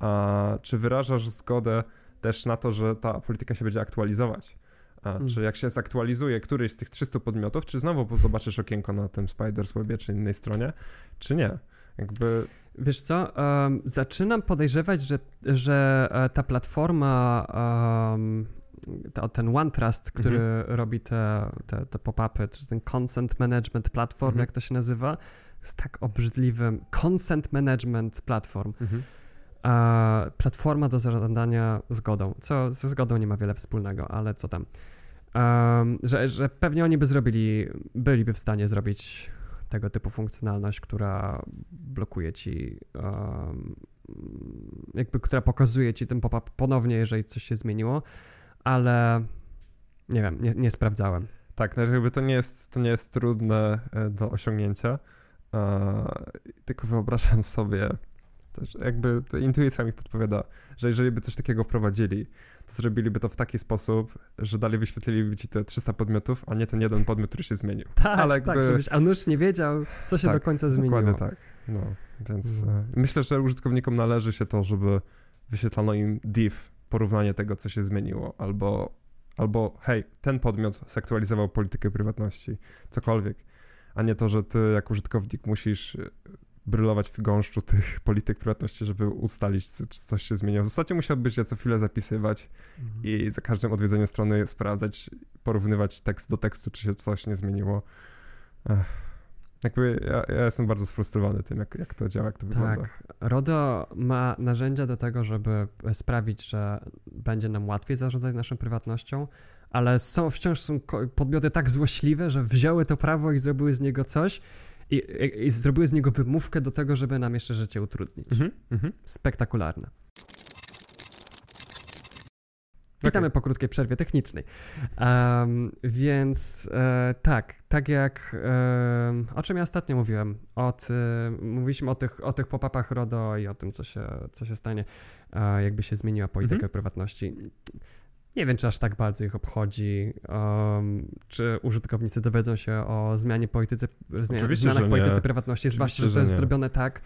a czy wyrażasz zgodę też na to, że ta polityka się będzie aktualizować? A, hmm. Czy jak się zaktualizuje któryś z tych 300 podmiotów, czy znowu zobaczysz okienko na tym Spider's Webie czy innej stronie, czy nie? Jakby... Wiesz co, um, zaczynam podejrzewać, że, że e, ta platforma, um, ten OneTrust, który mhm. robi te, te, te pop-upy, czy ten Consent Management Platform, mhm. jak to się nazywa, z tak obrzydliwym Consent Management Platform. Mhm. Platforma do zarządzania zgodą, co ze zgodą nie ma wiele wspólnego, ale co tam. Um, że, że pewnie oni by zrobili, byliby w stanie zrobić tego typu funkcjonalność, która blokuje ci, um, jakby, która pokazuje ci ten pop-up ponownie, jeżeli coś się zmieniło, ale nie wiem, nie, nie sprawdzałem. Tak, no jakby to nie jest, to nie jest trudne e, do osiągnięcia, tylko wyobrażam sobie, jakby intuicja mi podpowiada, że jeżeli by coś takiego wprowadzili, to zrobiliby to w taki sposób, że dalej wyświetliliby ci te 300 podmiotów, a nie ten jeden podmiot, który się zmienił. Tak, Ale jakby... tak, żebyś Anusz nie wiedział, co się tak, do końca zmieniło. Dokładnie tak. No, więc mm. myślę, że użytkownikom należy się to, żeby wyświetlano im div, porównanie tego, co się zmieniło, albo, albo hej, ten podmiot zaktualizował politykę prywatności, cokolwiek, a nie to, że ty jako użytkownik musisz brylować w gąszczu tych polityk prywatności, żeby ustalić, czy coś się zmieniło. W zasadzie musiałbyś je co chwilę zapisywać mhm. i za każdym odwiedzeniem strony sprawdzać, porównywać tekst do tekstu, czy się coś nie zmieniło. Ech. Jakby ja, ja, jestem bardzo sfrustrowany tym, jak, jak to działa, jak to tak. wygląda. RODO ma narzędzia do tego, żeby sprawić, że będzie nam łatwiej zarządzać naszą prywatnością, ale są, wciąż są podmioty tak złośliwe, że wzięły to prawo i zrobiły z niego coś, i, i zrobiły z niego wymówkę do tego, żeby nam jeszcze życie utrudnić. Mhm, mhm. Spektakularne. Witamy okay. po krótkiej przerwie technicznej. Um, więc e, tak, tak jak e, o czym ja ostatnio mówiłem, od, e, mówiliśmy o tych, o tych pop-upach RODO i o tym, co się, co się stanie, e, jakby się zmieniła polityka mhm. prywatności. Nie wiem, czy aż tak bardzo ich obchodzi, um, czy użytkownicy dowiedzą się o zmianie polityce, zmianie, zmianach polityce prywatności, zwłaszcza, że to jest nie. zrobione tak,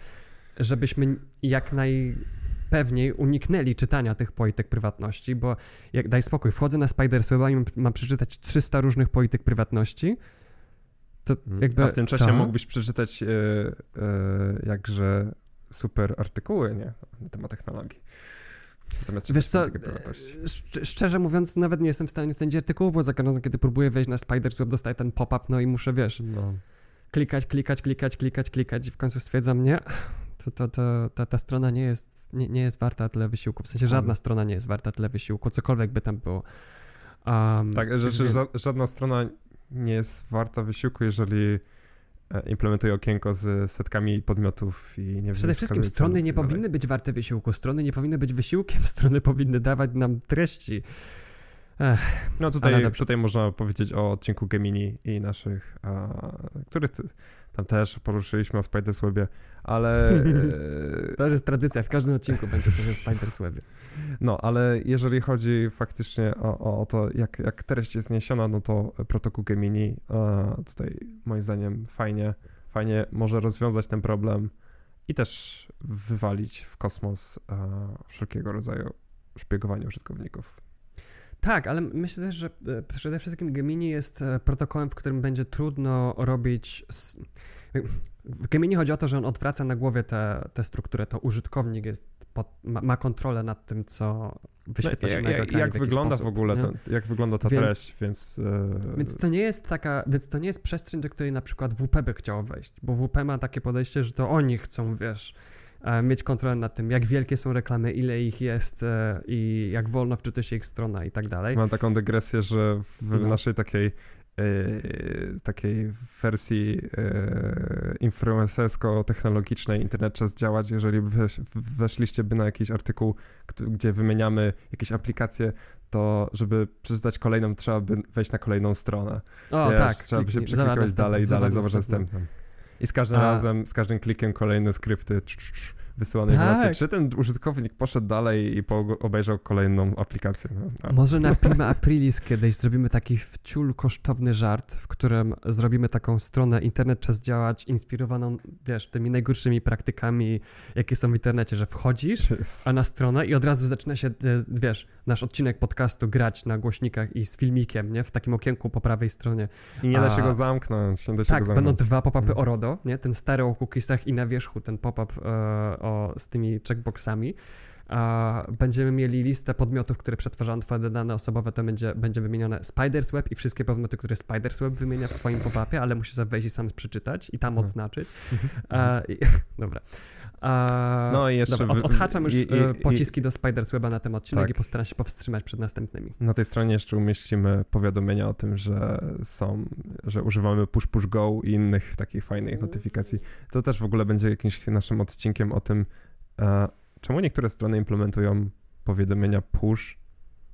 żebyśmy jak najpewniej uniknęli czytania tych polityk prywatności, bo jak daj spokój, wchodzę na Spidersweba i mam przeczytać 300 różnych polityk prywatności, to mhm. jakby... A w tym czasie co? mógłbyś przeczytać e, e, jakże super artykuły, nie? Na temat technologii. Zamiast Wiesz co, szczerze mówiąc, nawet nie jestem w stanie znaleźć artykułu, bo za każdym razem, kiedy próbuję wejść na Spidersweb, dostaję ten pop-up, no i muszę, wiesz, no. klikać, klikać, klikać, klikać, klikać i w końcu stwierdzam, nie, to, to, to, ta, ta strona nie jest, nie, nie jest warta tyle wysiłku, w sensie żadna strona nie jest warta tyle wysiłku, cokolwiek by tam było. Um, tak, że, że żadna strona nie jest warta wysiłku, jeżeli E, implementuje okienko z setkami podmiotów i nie Przede wszystkim strony nie powinny być warte wysiłku, strony nie powinny być wysiłkiem, strony powinny dawać nam treści. Ech, no tutaj, tutaj można powiedzieć o odcinku Gemini i naszych, a, który tam też poruszyliśmy o Spiderswebie, ale... To jest tradycja, w każdym odcinku będzie coś o Spiderswebie. No, ale jeżeli chodzi faktycznie o, o to, jak, jak treść jest zniesiona, no to protokół Gemini a, tutaj moim zdaniem fajnie, fajnie może rozwiązać ten problem i też wywalić w kosmos a, wszelkiego rodzaju szpiegowanie użytkowników. Tak, ale myślę też, że e, przede wszystkim Gemini jest e, protokołem, w którym będzie trudno robić. W Gemini chodzi o to, że on odwraca na głowie tę strukturę. To użytkownik jest pod, ma, ma, kontrolę nad tym, co wyświetla się no, na ekranie. Jak wygląda sposób, w ogóle, to, jak wygląda ta więc, treść, więc... Yy... Więc to nie jest taka, więc to nie jest przestrzeń, do której na przykład WP by chciał wejść, bo WP ma takie podejście, że to oni chcą, wiesz, mieć kontrolę nad tym, jak wielkie są reklamy, ile ich jest e, i jak wolno wczytuje się ich strona i tak dalej. Mam taką dygresję, że w no. naszej takiej e, takiej wersji influencersko-technologicznej internet czas działać, jeżeli wesz, weszliście by na jakiś artykuł, gdzie wymieniamy jakieś aplikacje, to żeby przeczytać kolejną, trzeba by wejść na kolejną stronę. O, Wiesz, tak. Trzeba by się przeklikać dalej i dalej, zobacz następną. I z każdym A... razem, z każdym klikiem kolejne skrypty. Cz, cz, cz, wysyłane tak. informacje, czy ten użytkownik poszedł dalej i obejrzał kolejną aplikację. No. Może na Prima Aprilis kiedyś zrobimy taki wciul kosztowny żart, w którym zrobimy taką stronę internet czas działać, inspirowaną, wiesz, tymi najgorszymi praktykami, jakie są w internecie, że wchodzisz yes. a na stronę i od razu zaczyna się, e, wiesz, nasz odcinek podcastu grać na głośnikach i z filmikiem, nie? W takim okienku po prawej stronie. I nie da się go zamknąć, nie da się tak, go zamknąć. będą dwa pop-upy hmm. o RODO, nie? Ten stary o cookiesach i na wierzchu ten pop-up e, o, z tymi checkboxami. A będziemy mieli listę podmiotów, które przetwarzają twoje dane osobowe, to będzie, będzie wymienione Spiders Web i wszystkie podmioty, które Spiders Web wymienia w swoim pop-upie, ale musisz wejść i sam przeczytać i tam mhm. odznaczyć. Mhm. i, dobra. no i jeszcze... Dobra, od, odhaczam już i, i, e, pociski do Spiders Weba na ten odcinek tak. i postaram się powstrzymać przed następnymi. Na tej stronie jeszcze umieścimy powiadomienia o tym, że są, że używamy push push go i innych takich fajnych notyfikacji. To też w ogóle będzie jakimś naszym odcinkiem o tym, e, czemu niektóre strony implementują powiadomienia push,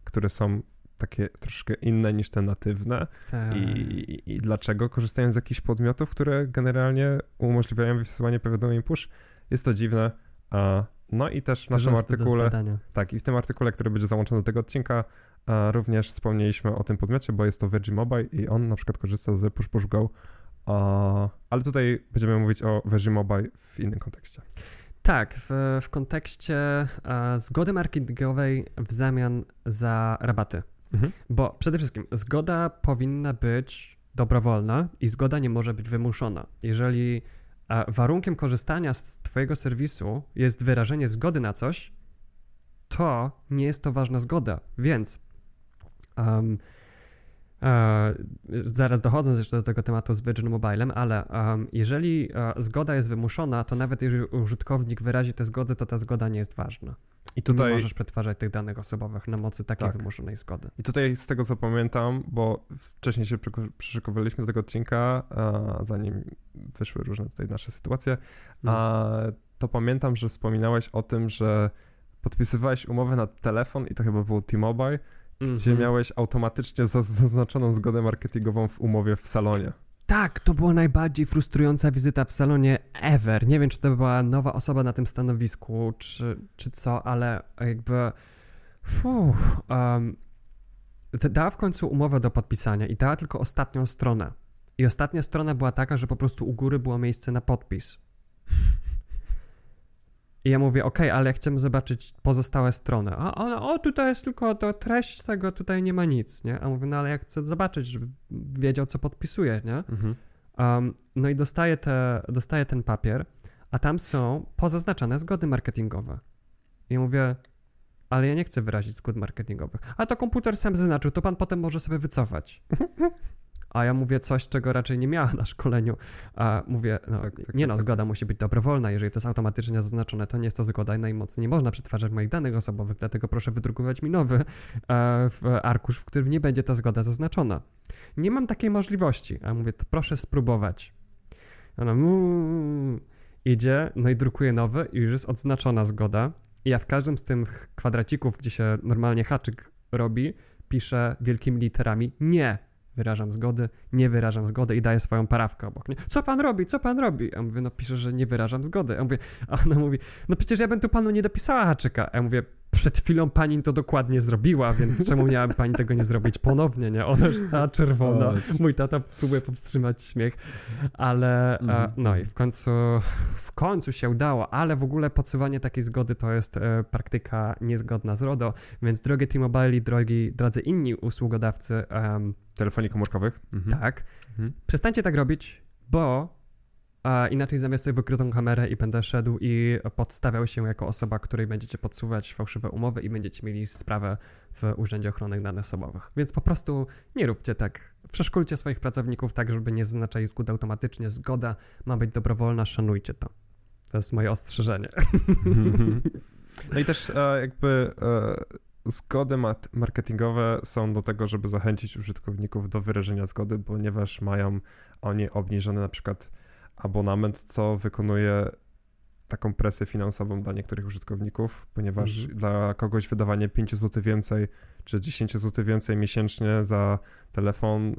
które są takie troszkę inne niż te natywne tak. I, i, dlaczego korzystają z jakichś podmiotów, które generalnie umożliwiają wysyłanie powiadomień push. Jest to dziwne. A, no i też w naszym artykule, tak, i w tym artykule, który będzie załączony do tego odcinka, a, również wspomnieliśmy o tym podmiocie, bo jest to Virgin Mobile i on na przykład korzysta z Push Push Go, a, ale tutaj będziemy mówić o Virgin Mobile w innym kontekście. Tak, w, w kontekście zgody marketingowej w zamian za rabaty. Mhm. Bo przede wszystkim zgoda powinna być dobrowolna i zgoda nie może być wymuszona. Jeżeli warunkiem korzystania z Twojego serwisu jest wyrażenie zgody na coś, to nie jest to ważna zgoda. Więc um, E, zaraz dochodząc jeszcze do tego tematu z Virgin Mobilem, ale um, jeżeli e, zgoda jest wymuszona, to nawet jeżeli użytkownik wyrazi tę zgodę, to ta zgoda nie jest ważna. I tutaj nie możesz przetwarzać tych danych osobowych na mocy takiej tak. wymuszonej zgody. I tutaj z tego co pamiętam, bo wcześniej się przyszykowaliśmy do tego odcinka, a zanim wyszły różne tutaj nasze sytuacje, a mhm. to pamiętam, że wspominałeś o tym, że podpisywałeś umowę na telefon i to chyba był T-Mobile, gdzie -hmm. miałeś automatycznie zaznaczoną zgodę marketingową w umowie w salonie. Tak, to była najbardziej frustrująca wizyta w salonie ever. Nie wiem, czy to była nowa osoba na tym stanowisku, czy, czy co, ale jakby. Fuh, um, dała w końcu umowę do podpisania i dała tylko ostatnią stronę. I ostatnia strona była taka, że po prostu u góry było miejsce na podpis. I ja mówię, ok, ale chcemy zobaczyć pozostałe strony. A ona, o, tutaj jest tylko to treść tego, tutaj nie ma nic, nie? A mówię, no ale ja chcę zobaczyć, żeby wiedział, co podpisuje, nie? Mhm. Um, no i dostaję, te, dostaję ten papier, a tam są pozaznaczone zgody marketingowe. I ja mówię, ale ja nie chcę wyrazić zgód marketingowych. A to komputer sam zaznaczył, to pan potem może sobie wycofać. A ja mówię coś, czego raczej nie miała na szkoleniu. A mówię, no, tak, tak, nie no, tak, zgoda musi być dobrowolna. Jeżeli to jest automatycznie zaznaczone, to nie jest to zgoda i najmocniej nie można przetwarzać moich danych osobowych, dlatego proszę wydrukować mi nowy e, arkusz, w którym nie będzie ta zgoda zaznaczona. Nie mam takiej możliwości. A mówię, to proszę spróbować. Ona mmm, idzie, no i drukuje nowy i już jest odznaczona zgoda. I ja w każdym z tych kwadracików, gdzie się normalnie haczyk robi, piszę wielkimi literami nie wyrażam zgody, nie wyrażam zgody i daję swoją parawkę obok. Nie? Co pan robi? Co pan robi? A mówię, no piszę, że nie wyrażam zgody. A mówię, a ona mówi, no przecież ja bym tu panu nie dopisała haczyka. A ja mówię, przed chwilą pani to dokładnie zrobiła, więc czemu miałaby pani tego nie zrobić ponownie, nie? Ona już cała czerwona. Mój tata próbuje powstrzymać śmiech, ale mm. no i w końcu, w końcu się udało, ale w ogóle podsuwanie takiej zgody to jest e, praktyka niezgodna z RODO, więc drogie T-Mobile, drogi, drodzy inni usługodawcy... Um, Telefonii komórkowych? Mhm. Tak. Mhm. Przestańcie tak robić, bo a inaczej zamiast wykrytą kamerę i będę szedł i podstawiał się jako osoba, której będziecie podsuwać fałszywe umowy i będziecie mieli sprawę w Urzędzie Ochrony Danych Osobowych. Więc po prostu nie róbcie tak. Przeszkolcie swoich pracowników tak, żeby nie zaznaczali zgód automatycznie. Zgoda ma być dobrowolna, szanujcie to. To jest moje ostrzeżenie. No i też e, jakby e, zgody marketingowe są do tego, żeby zachęcić użytkowników do wyrażenia zgody, ponieważ mają oni obniżone na przykład abonament, co wykonuje taką presję finansową dla niektórych użytkowników, ponieważ mhm. dla kogoś wydawanie 5 zł więcej czy 10 zł więcej miesięcznie za telefon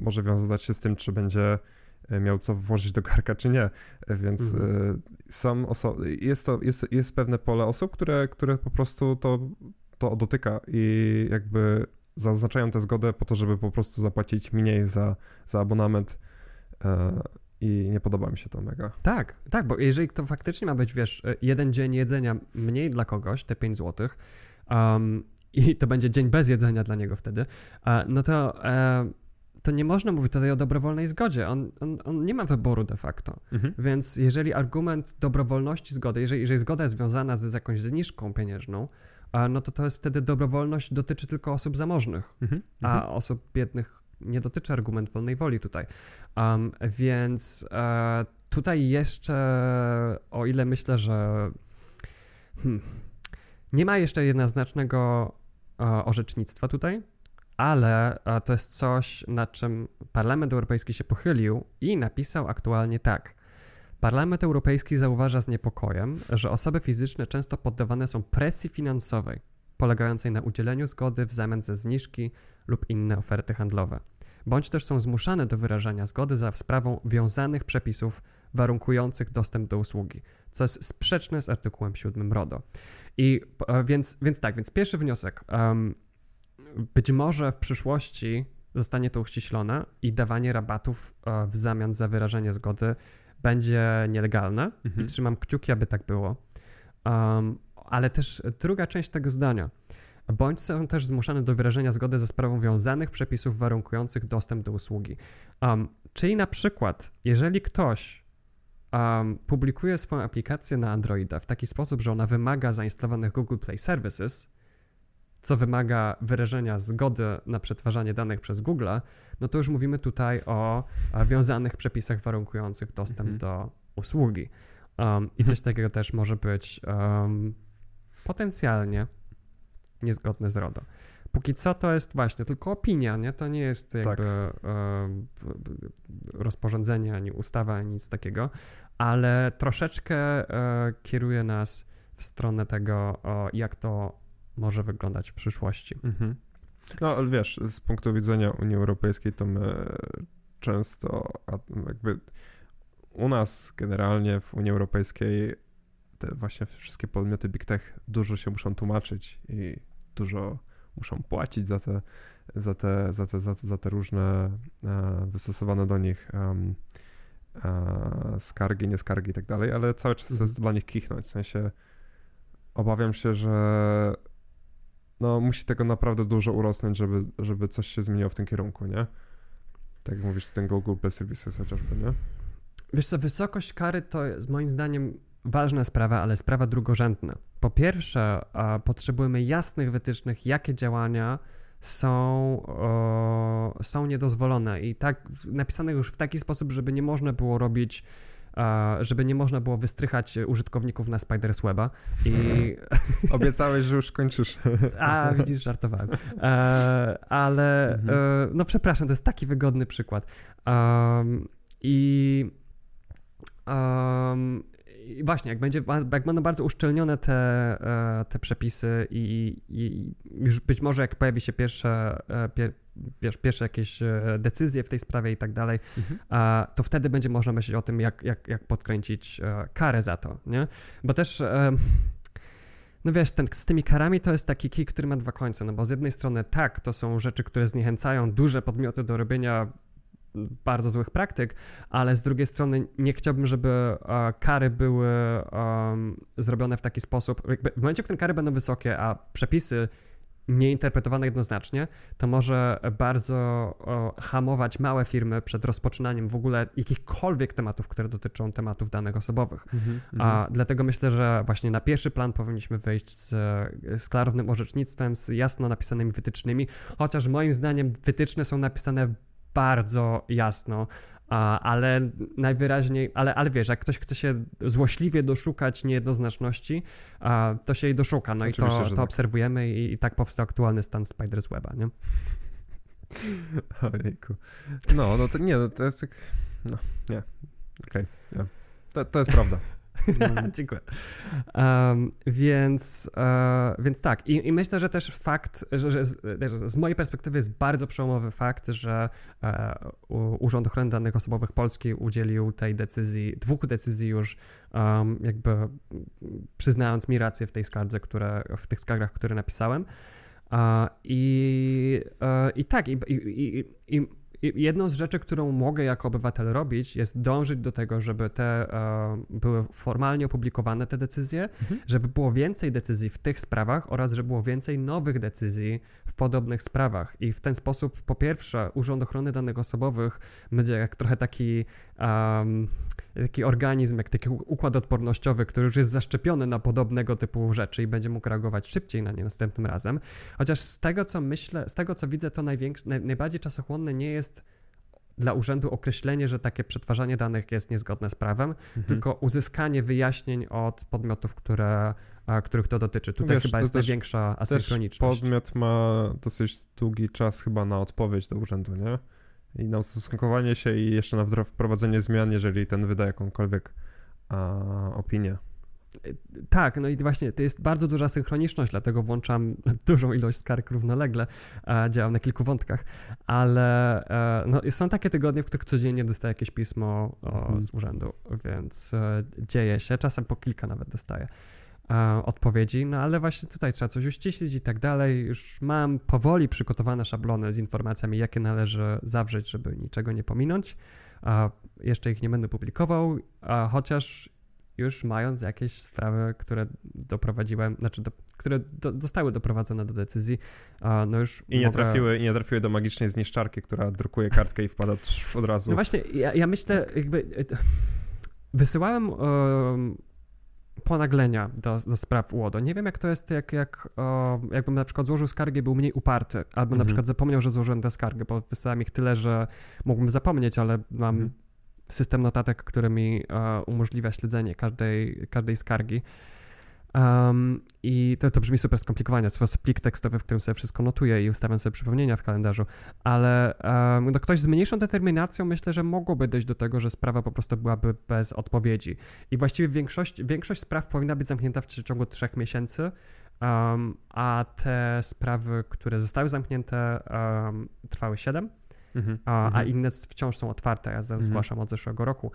może wiązać się z tym, czy będzie e, miał co włożyć do garka, czy nie. Więc mhm. są oso- jest, to, jest, jest pewne pole osób, które, które po prostu to, to dotyka i jakby zaznaczają tę zgodę po to, żeby po prostu zapłacić mniej za, za abonament e, i nie podoba mi się to mega. Tak, tak, bo jeżeli to faktycznie ma być, wiesz, e, jeden dzień jedzenia mniej dla kogoś, te 5 zł, um, i to będzie dzień bez jedzenia dla niego wtedy, e, no to, e, to nie można mówić tutaj o dobrowolnej zgodzie. On, on, on nie ma wyboru de facto. Mhm. Więc jeżeli argument dobrowolności zgody, jeżeli, jeżeli zgoda jest związana z, z jakąś zniżką pieniężną, no to to jest wtedy dobrowolność dotyczy tylko osób zamożnych, Mhm. a osób biednych nie dotyczy argument wolnej woli tutaj. Um, więc e, tutaj jeszcze, o ile myślę, że hmm, nie ma jeszcze jednoznacznego e, orzecznictwa tutaj, ale e, to jest coś, nad czym Parlament Europejski się pochylił i napisał aktualnie tak. Parlament Europejski zauważa z niepokojem, że osoby fizyczne często poddawane są presji finansowej, polegającej na udzieleniu zgody w zamian za zniżki lub inne oferty handlowe, bądź też są zmuszane do wyrażania zgody za sprawą wiązanych przepisów warunkujących dostęp do usługi, co jest sprzeczne z artykułem 7 RODO. I e, więc, więc tak, więc pierwszy wniosek. Um, być może w przyszłości zostanie to uściślone i dawanie rabatów e, w zamian za wyrażenie zgody będzie nielegalne Mhm. i trzymam kciuki, aby tak było. Um, ale też druga część tego zdania. Bądź są też zmuszane do wyrażenia zgody za sprawą wiązanych przepisów warunkujących dostęp do usługi. Um, czyli na przykład, jeżeli ktoś um, publikuje swoją aplikację na Androida w taki sposób, że ona wymaga zainstalowanych Google Play Services, co wymaga wyrażenia zgody na przetwarzanie danych przez Google, no to już mówimy tutaj o, wiązanych przepisach warunkujących dostęp Mhm. do usługi. Um, I coś takiego też może być potencjalnie niezgodne z RODO. Póki co to jest właśnie tylko opinia, nie? To nie jest jakby Tak. b- rozporządzenie, ani ustawa, ani nic takiego, ale troszeczkę e, kieruje nas w stronę tego, o, jak to może wyglądać w przyszłości. Mhm. No, ale wiesz, z punktu widzenia Unii Europejskiej to my często, jakby u nas generalnie w Unii Europejskiej te właśnie wszystkie podmioty Big Tech dużo się muszą tłumaczyć i dużo muszą płacić za te, za te, za te, za te, za te różne e, wystosowane do nich em, e, skargi, nieskargi i tak dalej, ale cały czas Mhm. jest dla nich kichnąć, w sensie obawiam się, że no musi tego naprawdę dużo urosnąć, żeby, żeby coś się zmieniło w tym kierunku, nie? Tak jak mówisz z tym Google Play Services chociażby, nie? Wiesz co, wysokość kary to jest moim zdaniem ważna sprawa, ale sprawa drugorzędna. Po pierwsze, potrzebujemy jasnych wytycznych, jakie działania są, o, są niedozwolone i tak napisane już w taki sposób, żeby nie można było robić, żeby nie można było wystrychać użytkowników na Spiders Weba i Obiecałeś, że już kończysz. a, widzisz, żartowałem. E, ale, Mhm. e, no przepraszam, to jest taki wygodny przykład. I um, i właśnie, jak, będzie, jak będą bardzo uszczelnione te, e, te przepisy i, i już być może jak pojawi się pierwsze, e, pier, wiesz, pierwsze jakieś e, decyzje w tej sprawie i tak dalej, Mhm. to wtedy będzie można myśleć o tym, jak, jak, jak podkręcić karę za to, nie? Bo też, no wiesz, ten, z tymi karami to jest taki kij, który ma dwa końce, no bo z jednej strony tak, to są rzeczy, które zniechęcają duże podmioty do robienia bardzo złych praktyk, ale z drugiej strony nie chciałbym, żeby e, kary były zrobione w taki sposób, jakby w momencie, w którym kary będą wysokie, a przepisy nieinterpretowane jednoznacznie, to może bardzo o, hamować małe firmy przed rozpoczynaniem w ogóle jakichkolwiek tematów, które dotyczą tematów danych osobowych. Mhm. A dlatego myślę, że właśnie na pierwszy plan powinniśmy wyjść z, z klarownym orzecznictwem, z jasno napisanymi wytycznymi, chociaż moim zdaniem wytyczne są napisane bardzo jasno, ale najwyraźniej, ale, ale wiesz, jak ktoś chce się złośliwie doszukać niejednoznaczności, to się jej doszuka, no Oczywiście, i to, to tak. obserwujemy i, i tak powstał aktualny stan Spiders Weba, nie? Ojejku. No, no to nie, no to jest tak, no, nie, okej, nie. To, to jest prawda. No. Dziękuję. Um, więc, e, więc tak, I, I, myślę, że też fakt, że, że z, z, mojej perspektywy jest bardzo przełomowy fakt, że e, Urząd Ochrony Danych Osobowych Polski udzielił tej decyzji, dwóch decyzji już, um, jakby przyznając mi rację w tej skardze, które, w tych skargach, które napisałem. I, e, i tak, i, i, i jedną z rzeczy, którą mogę jako obywatel robić, jest dążyć do tego, żeby te e, były formalnie opublikowane te decyzje, mhm. żeby było więcej decyzji w tych sprawach oraz żeby było więcej nowych decyzji w podobnych sprawach. I w ten sposób, po pierwsze, Urząd Ochrony Danych Osobowych będzie jak trochę taki, um, taki organizm, jak taki układ odpornościowy, który już jest zaszczepiony na podobnego typu rzeczy i będzie mógł reagować szybciej na nie następnym razem. Chociaż z tego, co myślę, z tego, co widzę, to największe, naj, najbardziej czasochłonne nie jest dla urzędu określenie, że takie przetwarzanie danych jest niezgodne z prawem, mhm. tylko uzyskanie wyjaśnień od podmiotów, które, a, których to dotyczy. Tutaj Wiesz, chyba jest też, największa asynchroniczność. podmiot ma dosyć długi czas chyba na odpowiedź do urzędu, nie? I na ustosunkowanie się i jeszcze na wprowadzenie zmian, jeżeli ten wyda jakąkolwiek a, opinię. Tak, no i właśnie to jest bardzo duża synchroniczność, dlatego włączam dużą ilość skarg równolegle, e, działam na kilku wątkach, ale e, no, są takie tygodnie, w których codziennie dostaję jakieś pismo o, mhm. z urzędu, więc e, dzieje się, czasem po kilka nawet dostaję e, odpowiedzi, no ale właśnie tutaj trzeba coś uściślić i tak dalej. Już mam powoli przygotowane szablony z informacjami, jakie należy zawrzeć, żeby niczego nie pominąć. jeszcze ich nie będę publikował, chociaż już mając jakieś sprawy, które doprowadziłem, znaczy, do, które do, zostały doprowadzone do decyzji, no już I nie, mogę... trafiły, nie trafiły do magicznej zniszczarki, która drukuje kartkę i wpada od razu. No właśnie, ja, ja myślę, jakby wysyłałem um, ponaglenia do, do spraw UODO. Nie wiem, jak to jest, jak, jak jakbym na przykład złożył skargę był mniej uparty, albo mhm. na przykład zapomniał, że złożyłem tę skargę, bo wysłałem ich tyle, że mógłbym zapomnieć, ale mam mhm system notatek, który mi uh, umożliwia śledzenie każdej, każdej skargi. Um, I to, to brzmi super skomplikowanie. To jest plik tekstowy, w którym sobie wszystko notuję i ustawiam sobie przypomnienia w kalendarzu, ale um, no ktoś z mniejszą determinacją myślę, że mogłoby dojść do tego, że sprawa po prostu byłaby bez odpowiedzi. I właściwie większość, większość spraw powinna być zamknięta w ciągu trzech miesięcy, um, a te sprawy, które zostały zamknięte, trwały siedem. Mhm, a, a, mhm. inne wciąż są otwarte. Ja mhm. zgłaszam od zeszłego roku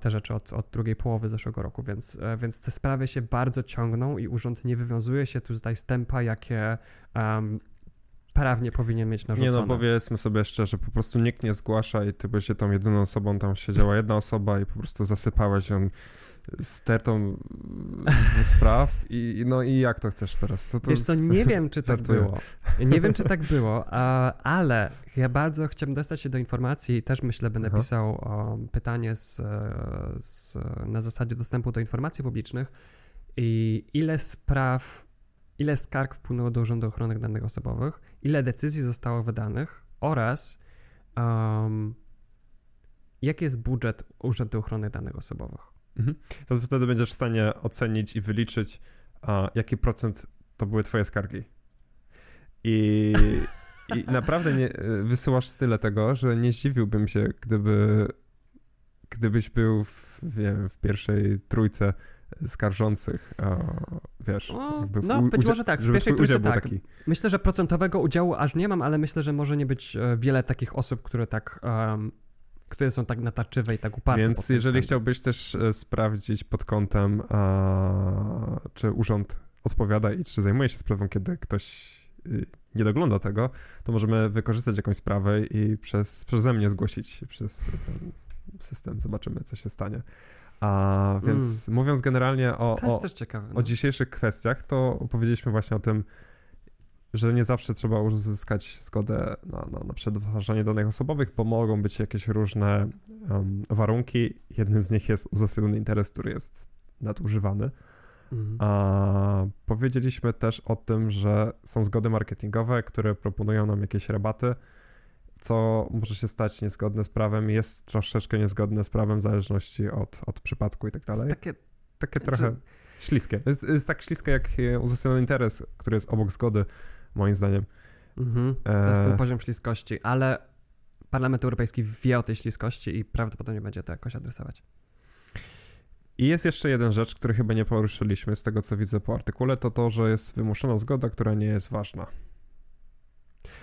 te rzeczy od, od drugiej połowy zeszłego roku, więc, e, więc te sprawy się bardzo ciągną i urząd nie wywiązuje się tu z tempa, jakie um, prawnie powinien mieć narzucone. Nie no, powiedzmy sobie szczerze, po prostu nikt nie zgłasza i ty się tą jedyną osobą, tam siedziała jedna osoba i po prostu zasypałeś ją stertą spraw i no i jak to chcesz teraz? To, to Wiesz co, nie wiem, czy tak było. Nie wiem, czy tak było, ale ja bardzo chciałbym dostać się do informacji i też myślę, będę Aha. pisał pytanie z, z, na zasadzie dostępu do informacji publicznych i ile spraw, ile skarg wpłynęło do Urzędu Ochrony Danych Osobowych, ile decyzji zostało wydanych oraz um, jaki jest budżet Urzędu Ochrony Danych Osobowych. Mhm. To wtedy będziesz w stanie ocenić i wyliczyć, a, jaki procent to były twoje skargi. I, i naprawdę nie, wysyłasz tyle tego, że nie zdziwiłbym się, gdyby gdybyś był w, wiem, w pierwszej trójce skarżących, wiesz, o, w, no, być może tak, w pierwszej trójce tak. Taki... Myślę, że procentowego udziału aż nie mam, ale myślę, że może nie być e, wiele takich osób, które tak um, które są tak natarczywe i tak uparte. Więc jeżeli chciałbyś też e, sprawdzić pod kątem, a, czy urząd odpowiada i czy zajmuje się sprawą, kiedy ktoś y, nie dogląda tego, to możemy wykorzystać jakąś sprawę i przez, przeze mnie zgłosić przez ten system. Zobaczymy, co się stanie. A więc mm. mówiąc generalnie o, o, ciekawe, no. o dzisiejszych kwestiach, to opowiedzieliśmy właśnie o tym, że nie zawsze trzeba uzyskać zgodę na, na, na przetwarzanie danych osobowych, bo mogą być jakieś różne um, warunki. Jednym z nich jest uzasadniony interes, który jest nadużywany. Mhm. A powiedzieliśmy też o tym, że są zgody marketingowe, które proponują nam jakieś rabaty, co może się stać niezgodne z prawem, jest troszeczkę niezgodne z prawem w zależności od, od przypadku i tak dalej. Takie, takie znaczy... trochę śliskie. Jest, jest tak śliskie jak uzasadniony interes, który jest obok zgody moim zdaniem. Mhm, to jest ten e, poziom śliskości, ale Parlament Europejski wie o tej śliskości i prawdopodobnie będzie to jakoś adresować. I jest jeszcze jeden rzecz, który chyba nie poruszyliśmy z tego, co widzę po artykule, to to, że jest wymuszona zgoda, która nie jest ważna.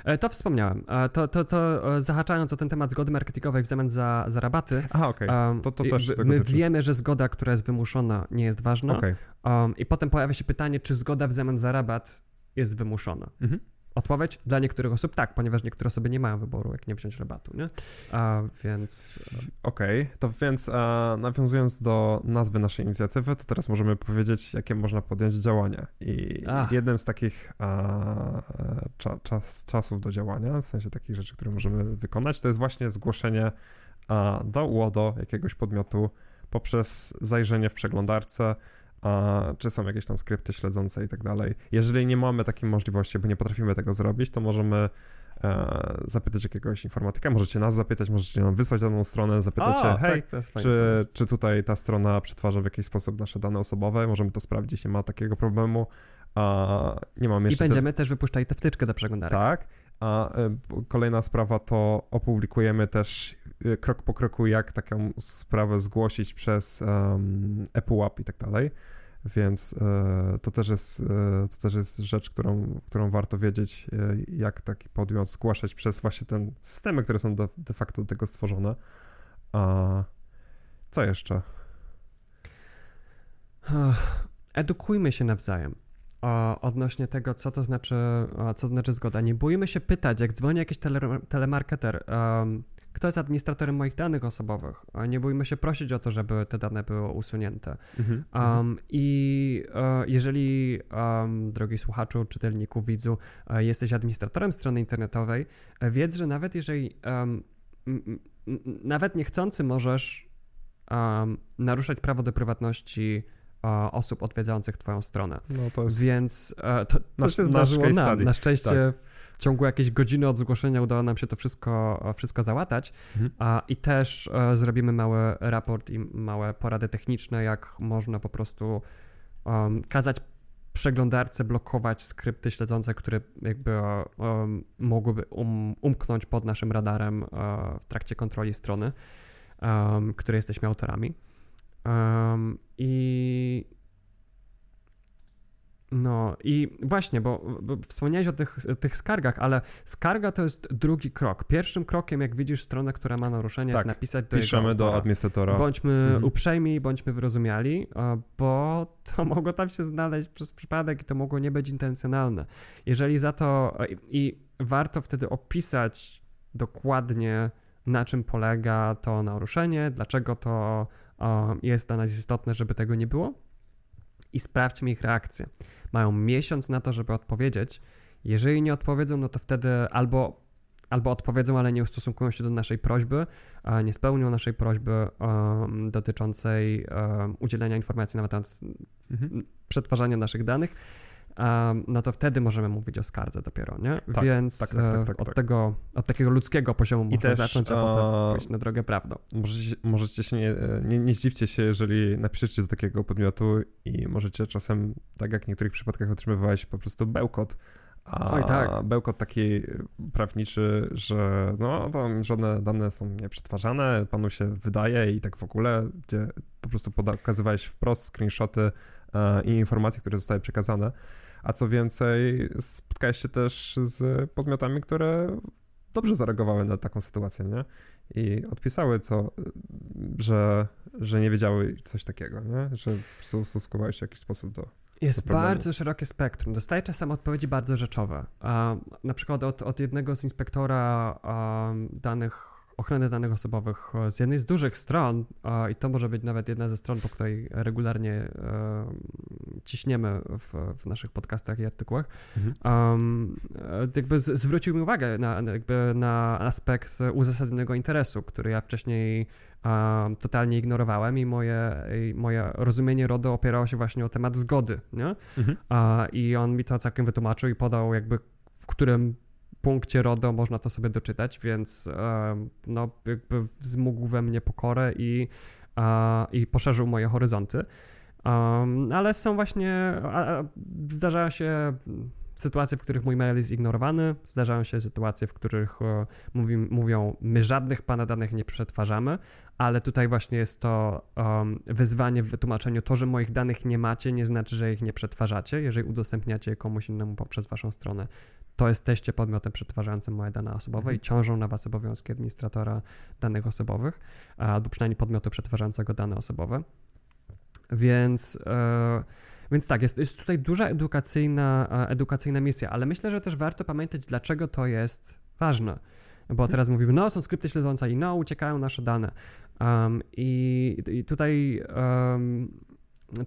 E, to wspomniałem. E, to, to, to e, zahaczając o ten temat zgody marketingowej w zamian za, za rabaty. Aha, okej. Okay. To, to też My wiemy, że zgoda, która jest wymuszona, nie jest ważna. Okay. Um, I potem pojawia się pytanie, czy zgoda w zamian za rabat jest wymuszona. Mhm. Odpowiedź dla niektórych osób tak, ponieważ niektóre osoby nie mają wyboru, jak nie wziąć rabatu, nie? A, więc... Okej, okay. to więc a, nawiązując do nazwy naszej inicjatywy, to teraz możemy powiedzieć, jakie można podjąć działania. I Ach. jednym z takich a, cza, czas, czasów do działania, w sensie takich rzeczy, które możemy wykonać, to jest właśnie zgłoszenie do UODO jakiegoś podmiotu poprzez zajrzenie w przeglądarce, a czy są jakieś tam skrypty śledzące i tak dalej. Jeżeli nie mamy takiej możliwości, bo nie potrafimy tego zrobić, to możemy e, zapytać jakiegoś informatyka, możecie nas zapytać, możecie nam wysłać daną stronę, zapytać się, hej, tak, czy, czy tutaj ta strona przetwarza w jakiś sposób nasze dane osobowe, możemy to sprawdzić, nie ma takiego problemu. A nie mamy jeszcze I będziemy te... też wypuszczali tę wtyczkę do przeglądarki. Tak, a e, kolejna sprawa to opublikujemy też e, krok po kroku, jak taką sprawę zgłosić przez um, Apple App i tak dalej. Więc e, to, też jest, e, to też jest rzecz, którą, którą warto wiedzieć, e, jak taki podmiot zgłaszać przez właśnie te systemy, które są de, de facto do tego stworzone. A co jeszcze? Edukujmy się nawzajem odnośnie tego, co to znaczy, co to znaczy zgoda. Nie bójmy się pytać, jak dzwoni jakiś tele, telemarketer, um, kto jest administratorem moich danych osobowych. Nie bójmy się prosić o to, żeby te dane były usunięte. Mhm, um, I uh, jeżeli, um, drogi słuchaczu, czytelniku, widzu, uh, jesteś administratorem strony internetowej, uh, wiedz, że nawet jeżeli um, nawet niechcący możesz naruszać prawo do prywatności osób odwiedzających Twoją stronę. No to jest... Więc to, to nasz, się zdarzyło nam. Na szczęście tak w ciągu jakiejś godziny od zgłoszenia udało nam się to wszystko, wszystko załatać. Mhm. A, I też e, zrobimy mały raport i małe porady techniczne, jak można po prostu um, kazać przeglądarce blokować skrypty śledzące, które jakby um, mogłyby um, umknąć pod naszym radarem um, w trakcie kontroli strony, um, której jesteśmy autorami. I no i właśnie, bo, bo wspomniałeś o tych, tych skargach, ale skarga to jest drugi krok. Pierwszym krokiem, jak widzisz stronę, która ma naruszenie, tak, jest napisać do piszemy jego do administratora. Bądźmy mhm. uprzejmi, bądźmy wyrozumiali, bo to mogło tam się znaleźć przez przypadek i to mogło nie być intencjonalne. Jeżeli za to i warto wtedy opisać dokładnie, na czym polega to naruszenie, dlaczego to jest dla nas istotne, żeby tego nie było i sprawdźmy ich reakcję. Mają miesiąc na to, żeby odpowiedzieć. Jeżeli nie odpowiedzą, no to wtedy albo, albo odpowiedzą, ale nie ustosunkują się do naszej prośby, nie spełnią naszej prośby um, dotyczącej um, udzielenia informacji na temat mhm. przetwarzania naszych danych, um, no to wtedy możemy mówić o skardze dopiero, nie? Tak, Więc tak, tak, tak, e, tak od, tak. Tego, od takiego ludzkiego poziomu I możemy też, zacząć, a potem pójść na drogę prawdą. Możecie, możecie się nie, nie, nie zdziwcie się, jeżeli napiszecie do takiego podmiotu i możecie czasem, tak jak w niektórych przypadkach otrzymywałeś po prostu bełkot, a Oj, tak. bełkot taki prawniczy, że no tam żadne dane są nieprzetwarzane, panu się wydaje i tak w ogóle, gdzie po prostu pokazywałeś wprost screenshoty e, i informacje, które zostały przekazane. A co więcej, spotkałeś się też z podmiotami, które dobrze zareagowały na taką sytuację, nie? I odpisały, co, że, że nie wiedziały coś takiego, nie? Że stosunkowały się w jakiś sposób do. Jest bardzo szerokie spektrum. Dostaję czasem odpowiedzi bardzo rzeczowe. na przykład od, od jednego z inspektora danych ochrony danych osobowych z jednej z dużych stron, i to może być nawet jedna ze stron, po której regularnie e, ciśniemy w, w, naszych podcastach i artykułach, mhm. um, jakby z, zwrócił mi uwagę na, jakby na aspekt uzasadnionego interesu, który ja wcześniej totalnie ignorowałem i moje, i moje rozumienie RODO opierało się właśnie o temat zgody, nie? Mhm. I on mi to całkiem wytłumaczył i podał jakby w którym punkcie RODO można to sobie doczytać, więc no, jakby wzmógł we mnie pokorę i, i poszerzył moje horyzonty. Ale są właśnie, zdarzają się sytuacje, w których mój mail jest ignorowany, zdarzają się sytuacje, w których e, mówi, mówią, my żadnych pana danych nie przetwarzamy, ale tutaj właśnie jest to um, wyzwanie w wytłumaczeniu. To, że moich danych nie macie, nie znaczy, że ich nie przetwarzacie. Jeżeli udostępniacie je komuś innemu poprzez waszą stronę, to jesteście podmiotem przetwarzającym moje dane osobowe mhm. i ciążą na was obowiązki administratora danych osobowych, albo przynajmniej podmiotu przetwarzającego dane osobowe. Więc... Yy, więc tak, jest, jest tutaj duża edukacyjna, e, edukacyjna misja, ale myślę, że też warto pamiętać, dlaczego to jest ważne. Bo mhm. teraz mówimy, no są skrypty śledzące i no uciekają nasze dane. Um, i, i, tutaj um,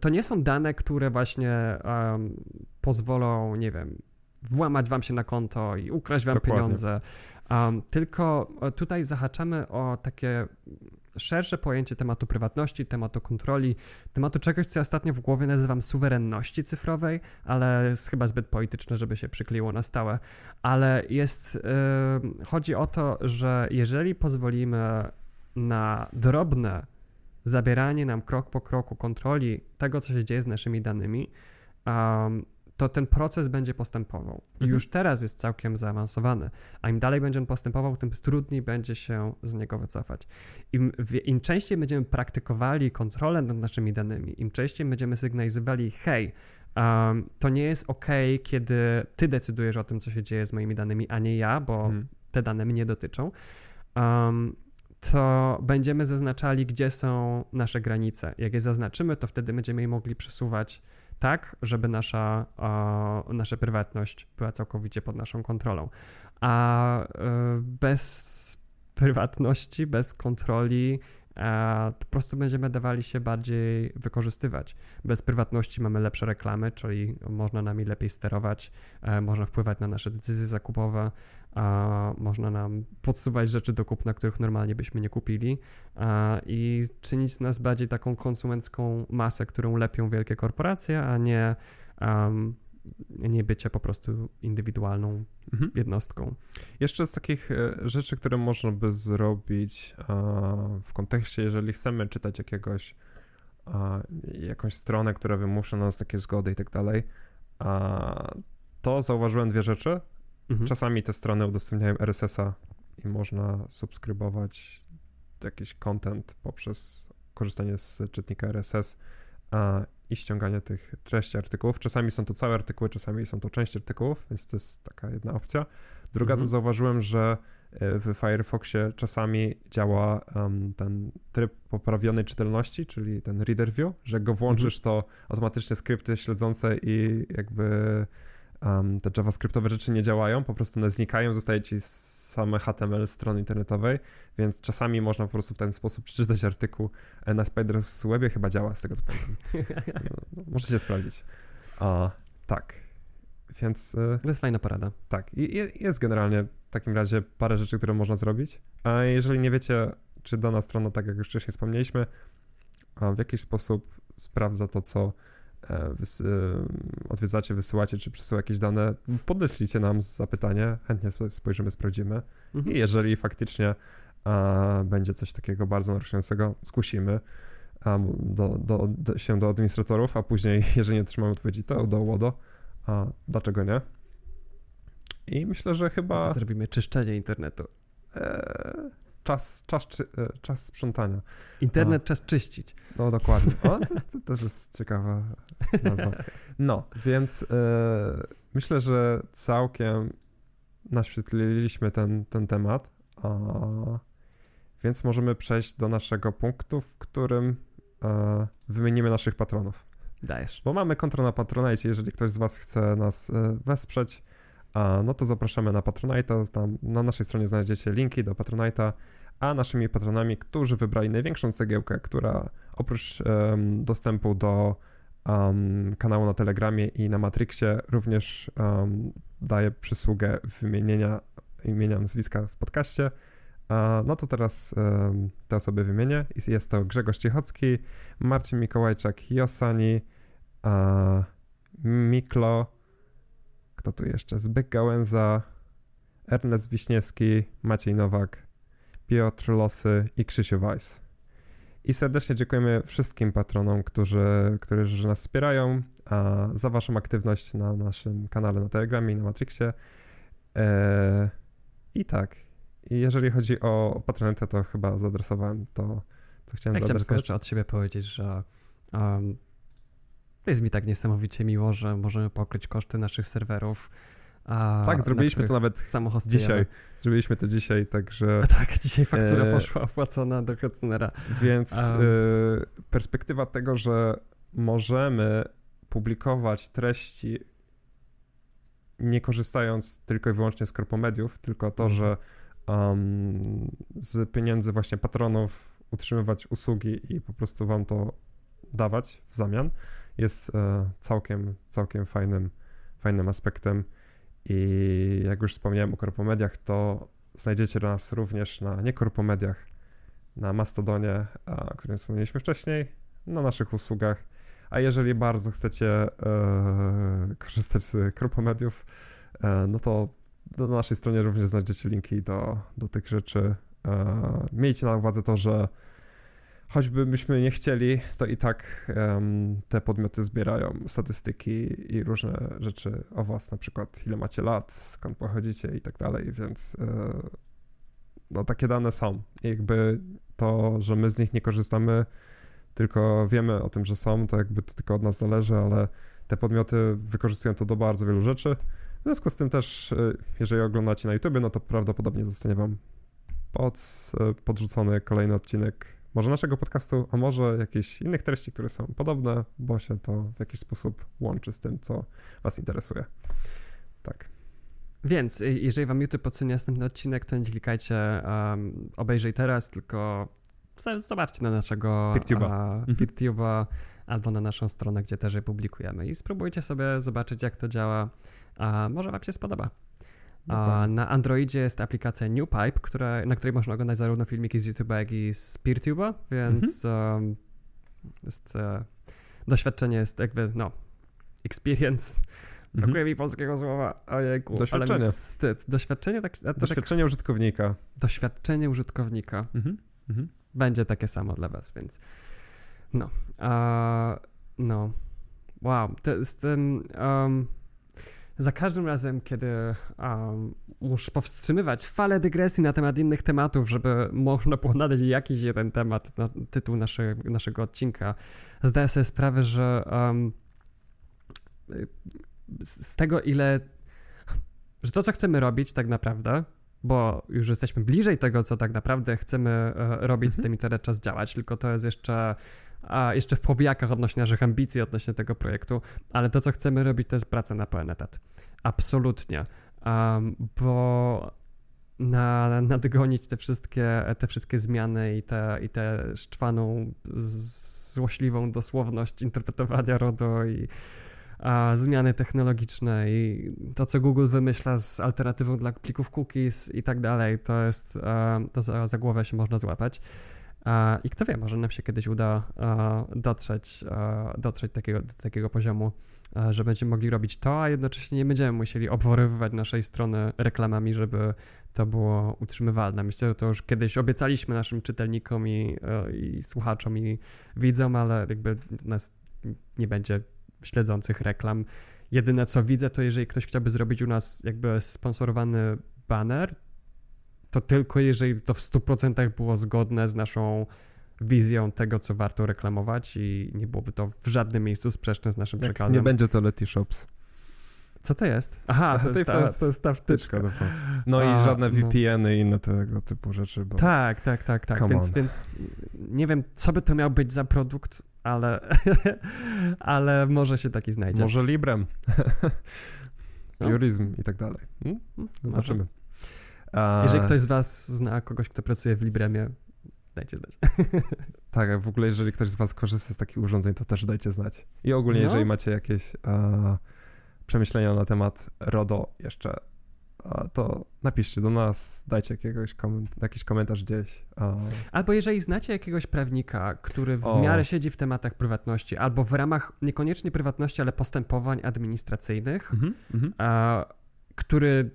to nie są dane, które właśnie um, pozwolą, nie wiem, włamać wam się na konto i ukraść wam Dokładnie. pieniądze. tylko tutaj zahaczamy o takie szersze pojęcie tematu prywatności, tematu kontroli, tematu czegoś, co ja ostatnio w głowie nazywam suwerenności cyfrowej, ale jest chyba zbyt polityczne, żeby się przykleiło na stałe. Ale jest, yy, chodzi o to, że jeżeli pozwolimy na drobne zabieranie nam krok po kroku kontroli tego, co się dzieje z naszymi danymi, um, to ten proces będzie postępował. Mhm. już teraz jest całkiem zaawansowany, a im dalej będzie on postępował, tym trudniej będzie się z niego wycofać. Im, im częściej będziemy praktykowali kontrolę nad naszymi danymi, im częściej będziemy sygnalizowali, hej, um, to nie jest ok, kiedy ty decydujesz o tym, co się dzieje z moimi danymi, a nie ja, bo mhm. te dane mnie dotyczą. Um, to będziemy zaznaczali, gdzie są nasze granice. Jak je zaznaczymy, to wtedy będziemy je mogli przesuwać tak, żeby nasza, o, nasza prywatność była całkowicie pod naszą kontrolą. A y, bez prywatności, bez kontroli, e, po prostu będziemy dawali się bardziej wykorzystywać. Bez prywatności mamy lepsze reklamy, czyli można nami lepiej sterować, e, można wpływać na nasze decyzje zakupowe, można nam podsuwać rzeczy do kupna, których normalnie byśmy nie kupili i czynić z nas bardziej taką konsumencką masę, którą lepią wielkie korporacje, a nie, nie bycie po prostu indywidualną mhm. jednostką. Jeszcze z takich e, rzeczy, które można by zrobić w kontekście, jeżeli chcemy czytać jakiegoś jakąś stronę, która wymusza na nas takie zgody i tak dalej, to zauważyłem dwie rzeczy. Mhm. Czasami te strony udostępniają RSS-a i można subskrybować jakiś content poprzez korzystanie z czytnika RSS i ściąganie tych treści artykułów. Czasami są to całe artykuły, czasami są to część artykułów, więc to jest taka jedna opcja. Druga mhm. to zauważyłem, że e, w Firefoxie czasami działa um, ten tryb poprawionej czytelności, czyli ten reader view, że go włączysz, mhm. to automatycznie skrypty śledzące i jakby um, te JavaScriptowe rzeczy nie działają, po prostu one znikają, zostaje ci same HTML strony internetowej, więc czasami można po prostu w ten sposób przeczytać artykuł e, na Spiders Webie, chyba działa, z tego co pamiętam. No, no, możecie sprawdzić. A, tak, więc... E, to jest fajna porada. Tak, i jest generalnie w takim razie parę rzeczy, które można zrobić, a jeżeli nie wiecie, czy dana strona, tak jak już wcześniej wspomnieliśmy, w jakiś sposób sprawdza to, co wys odwiedzacie, wysyłacie, czy przesyła jakieś dane, podeślijcie nam zapytanie, chętnie spojrzymy, sprawdzimy. Mhm. I jeżeli faktycznie a, będzie coś takiego bardzo naruszającego, zgłosimy a, do, do, do, się do administratorów, a później, jeżeli nie otrzymamy odpowiedzi, to do łodo. A dlaczego nie? I myślę, że chyba... Zrobimy czyszczenie internetu. E, czas, czas, e, czas sprzątania. Internet A, czas czyścić. No dokładnie. O, to, to też jest ciekawa nazwa. No, więc e, myślę, że całkiem naświetliliśmy ten, ten temat, a, więc możemy przejść do naszego punktu, w którym e, wymienimy naszych patronów. Dajesz. Bo mamy konto na Patronite, jeżeli ktoś z was chce nas e, wesprzeć, no to zapraszamy na Patronite'a, tam na naszej stronie znajdziecie linki do Patronite'a, a naszymi patronami, którzy wybrali największą cegiełkę, która oprócz um, dostępu do um, kanału na Telegramie i na Matrixie również um, daje przysługę wymienienia imienia, nazwiska w podcaście. no to teraz te osoby wymienię. Jest to Grzegorz Ciechocki, Marcin Mikołajczak, Josani, Miklo, kto tu jeszcze? Zbyk Gałęza, Ernest Wiśniewski, Maciej Nowak, Piotr Losy i Krzysiu Weiss. I serdecznie dziękujemy wszystkim patronom, którzy, którzy nas wspierają, a za waszą aktywność na naszym kanale na Telegramie i na Matrixie. E, I tak. I jeżeli chodzi o patronetę, to chyba zaadresowałem to, co chciałem Ja chciałem tylko jeszcze od siebie powiedzieć, że um, jest mi tak niesamowicie miło, że możemy pokryć koszty naszych serwerów. A, Tak, zrobiliśmy na to nawet dzisiaj. Zrobiliśmy to dzisiaj, także... Tak, dzisiaj faktura E, poszła opłacona do Kocnera. Więc Um. y, perspektywa tego, że możemy publikować treści nie korzystając tylko i wyłącznie z korpomediów, tylko to, Mhm. że um, z pieniędzy właśnie patronów utrzymywać usługi i po prostu wam to dawać w zamian, jest e, całkiem, całkiem fajnym, fajnym aspektem. I jak już wspomniałem o korpomediach, to znajdziecie nas również na niekorpomediach, na Mastodonie, o którym wspomnieliśmy wcześniej, na naszych usługach. A jeżeli bardzo chcecie e, korzystać z korpomediów, e, no to na naszej stronie również znajdziecie linki do, do tych rzeczy. E, miejcie na uwadze to, że choćby byśmy nie chcieli, to i tak em, te podmioty zbierają statystyki i różne rzeczy o was, na przykład ile macie lat, skąd pochodzicie i tak dalej, więc e, no takie dane są. I jakby to, że my z nich nie korzystamy, tylko wiemy o tym, że są, to jakby to tylko od nas zależy, ale te podmioty wykorzystują to do bardzo wielu rzeczy. W związku z tym też, e, jeżeli oglądacie na YouTube, no to prawdopodobnie zostanie wam pod, e, podrzucony kolejny odcinek może naszego podcastu, a może jakichś innych treści, które są podobne, bo się to w jakiś sposób łączy z tym, co was interesuje. Tak. Więc y, jeżeli wam YouTube podsunie następny odcinek, to nie klikajcie um, obejrzyj teraz, tylko zobaczcie na naszego Peertube'a. Mhm. Peertube'a albo na naszą stronę, gdzie też je publikujemy i spróbujcie sobie zobaczyć, jak to działa. A może wam się spodoba. A na Androidzie jest aplikacja NewPipe, która, na której można oglądać zarówno filmiki z YouTube'a, jak i z PeerTube'a, więc Mhm. um, jest, e, doświadczenie jest jakby, no, experience. Brakuje mi polskiego słowa, ojejku, ale Doświadczenie. mi wstyd. Doświadczenie, tak, tak, Doświadczenie użytkownika. doświadczenie użytkownika Mhm. Mhm. będzie takie samo dla was, więc no. No. Wow. To z tym um, za każdym razem, kiedy um, muszę powstrzymywać falę dygresji na temat innych tematów, żeby można było nadać jakiś jeden temat na tytuł nasze, naszego odcinka, zdaję sobie sprawę, że um, z z tego, ile że to, co chcemy robić tak naprawdę, bo już jesteśmy bliżej tego, co tak naprawdę chcemy e, robić z Mhm. tym i teraz czas działać, tylko to jest jeszcze, a, jeszcze w powijakach odnośnie naszych ambicji, odnośnie tego projektu, ale to, co chcemy robić, to jest praca na pełen etat. Absolutnie. Um, bo na, nadgonić te wszystkie, te wszystkie zmiany i tę i tę szczwaną, złośliwą dosłowność interpretowania RODO i a, zmiany technologiczne i to, co Google wymyśla z alternatywą dla plików cookies i tak dalej, to jest, e, to za, za głowę się można złapać. I kto wie, może nam się kiedyś uda dotrzeć, dotrzeć takiego, do takiego poziomu, że będziemy mogli robić to, a jednocześnie nie będziemy musieli obworywać naszej strony reklamami, żeby to było utrzymywalne. Myślę, że to już kiedyś obiecaliśmy naszym czytelnikom i, i słuchaczom i widzom, ale jakby nas nie będzie śledzących reklam. Jedyne co widzę, to jeżeli ktoś chciałby zrobić u nas jakby sponsorowany banner, to tylko jeżeli to w 100% było zgodne z naszą wizją tego, co warto reklamować i nie byłoby to w żadnym miejscu sprzeczne z naszym Jak przekazem. nie będzie to Letty Shops. Co to jest? Aha, to To jest, ta, to jest ta wtyczka. do. No A, i żadne no. VPN-y i inne tego typu rzeczy, bo Tak, tak, tak, tak. Więc, więc nie wiem, co by to miał być za produkt, ale, ale może się taki znajdzie. może Librem, No. Purism i tak dalej. Hmm? Może. Zobaczymy. Jeżeli ktoś z was zna kogoś, kto pracuje w Libremie, dajcie znać. Tak, a w ogóle jeżeli ktoś z was korzysta z takich urządzeń, to też dajcie znać. I ogólnie, No. jeżeli macie jakieś e, przemyślenia na temat RODO jeszcze, e, to napiszcie do nas, dajcie jakiegoś koment- jakiś komentarz gdzieś. E, Albo jeżeli znacie jakiegoś prawnika, który w O. miarę siedzi w tematach prywatności, albo w ramach niekoniecznie prywatności, ale postępowań administracyjnych, mhm, mhm. który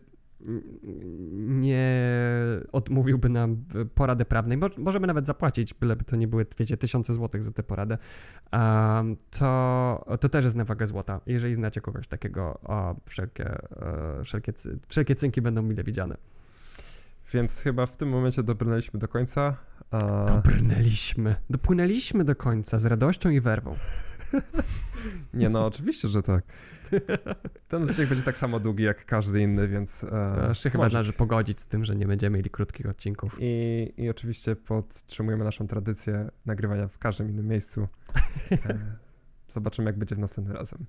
nie odmówiłby nam porady prawnej, możemy nawet zapłacić, byleby to nie były, wiecie, tysiące złotych za tę poradę, to, to też jest na wagę złota. Jeżeli znacie kogoś takiego, o, wszelkie, e, wszelkie, wszelkie cynki będą mile widziane. Więc chyba w tym momencie dobrnęliśmy do końca. A... Dobrnęliśmy. Dopłynęliśmy do końca z radością i werwą. Nie no, oczywiście, że tak. Ten odcinek będzie tak samo długi jak każdy inny, więc. E, Jeszcze chyba może. należy pogodzić z tym, że nie będziemy mieli krótkich odcinków. I, I oczywiście podtrzymujemy naszą tradycję nagrywania w każdym innym miejscu. E, zobaczymy, jak będzie w następnym razem.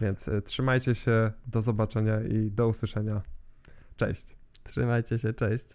Więc e, trzymajcie się, do zobaczenia i do usłyszenia. Cześć. Trzymajcie się, cześć.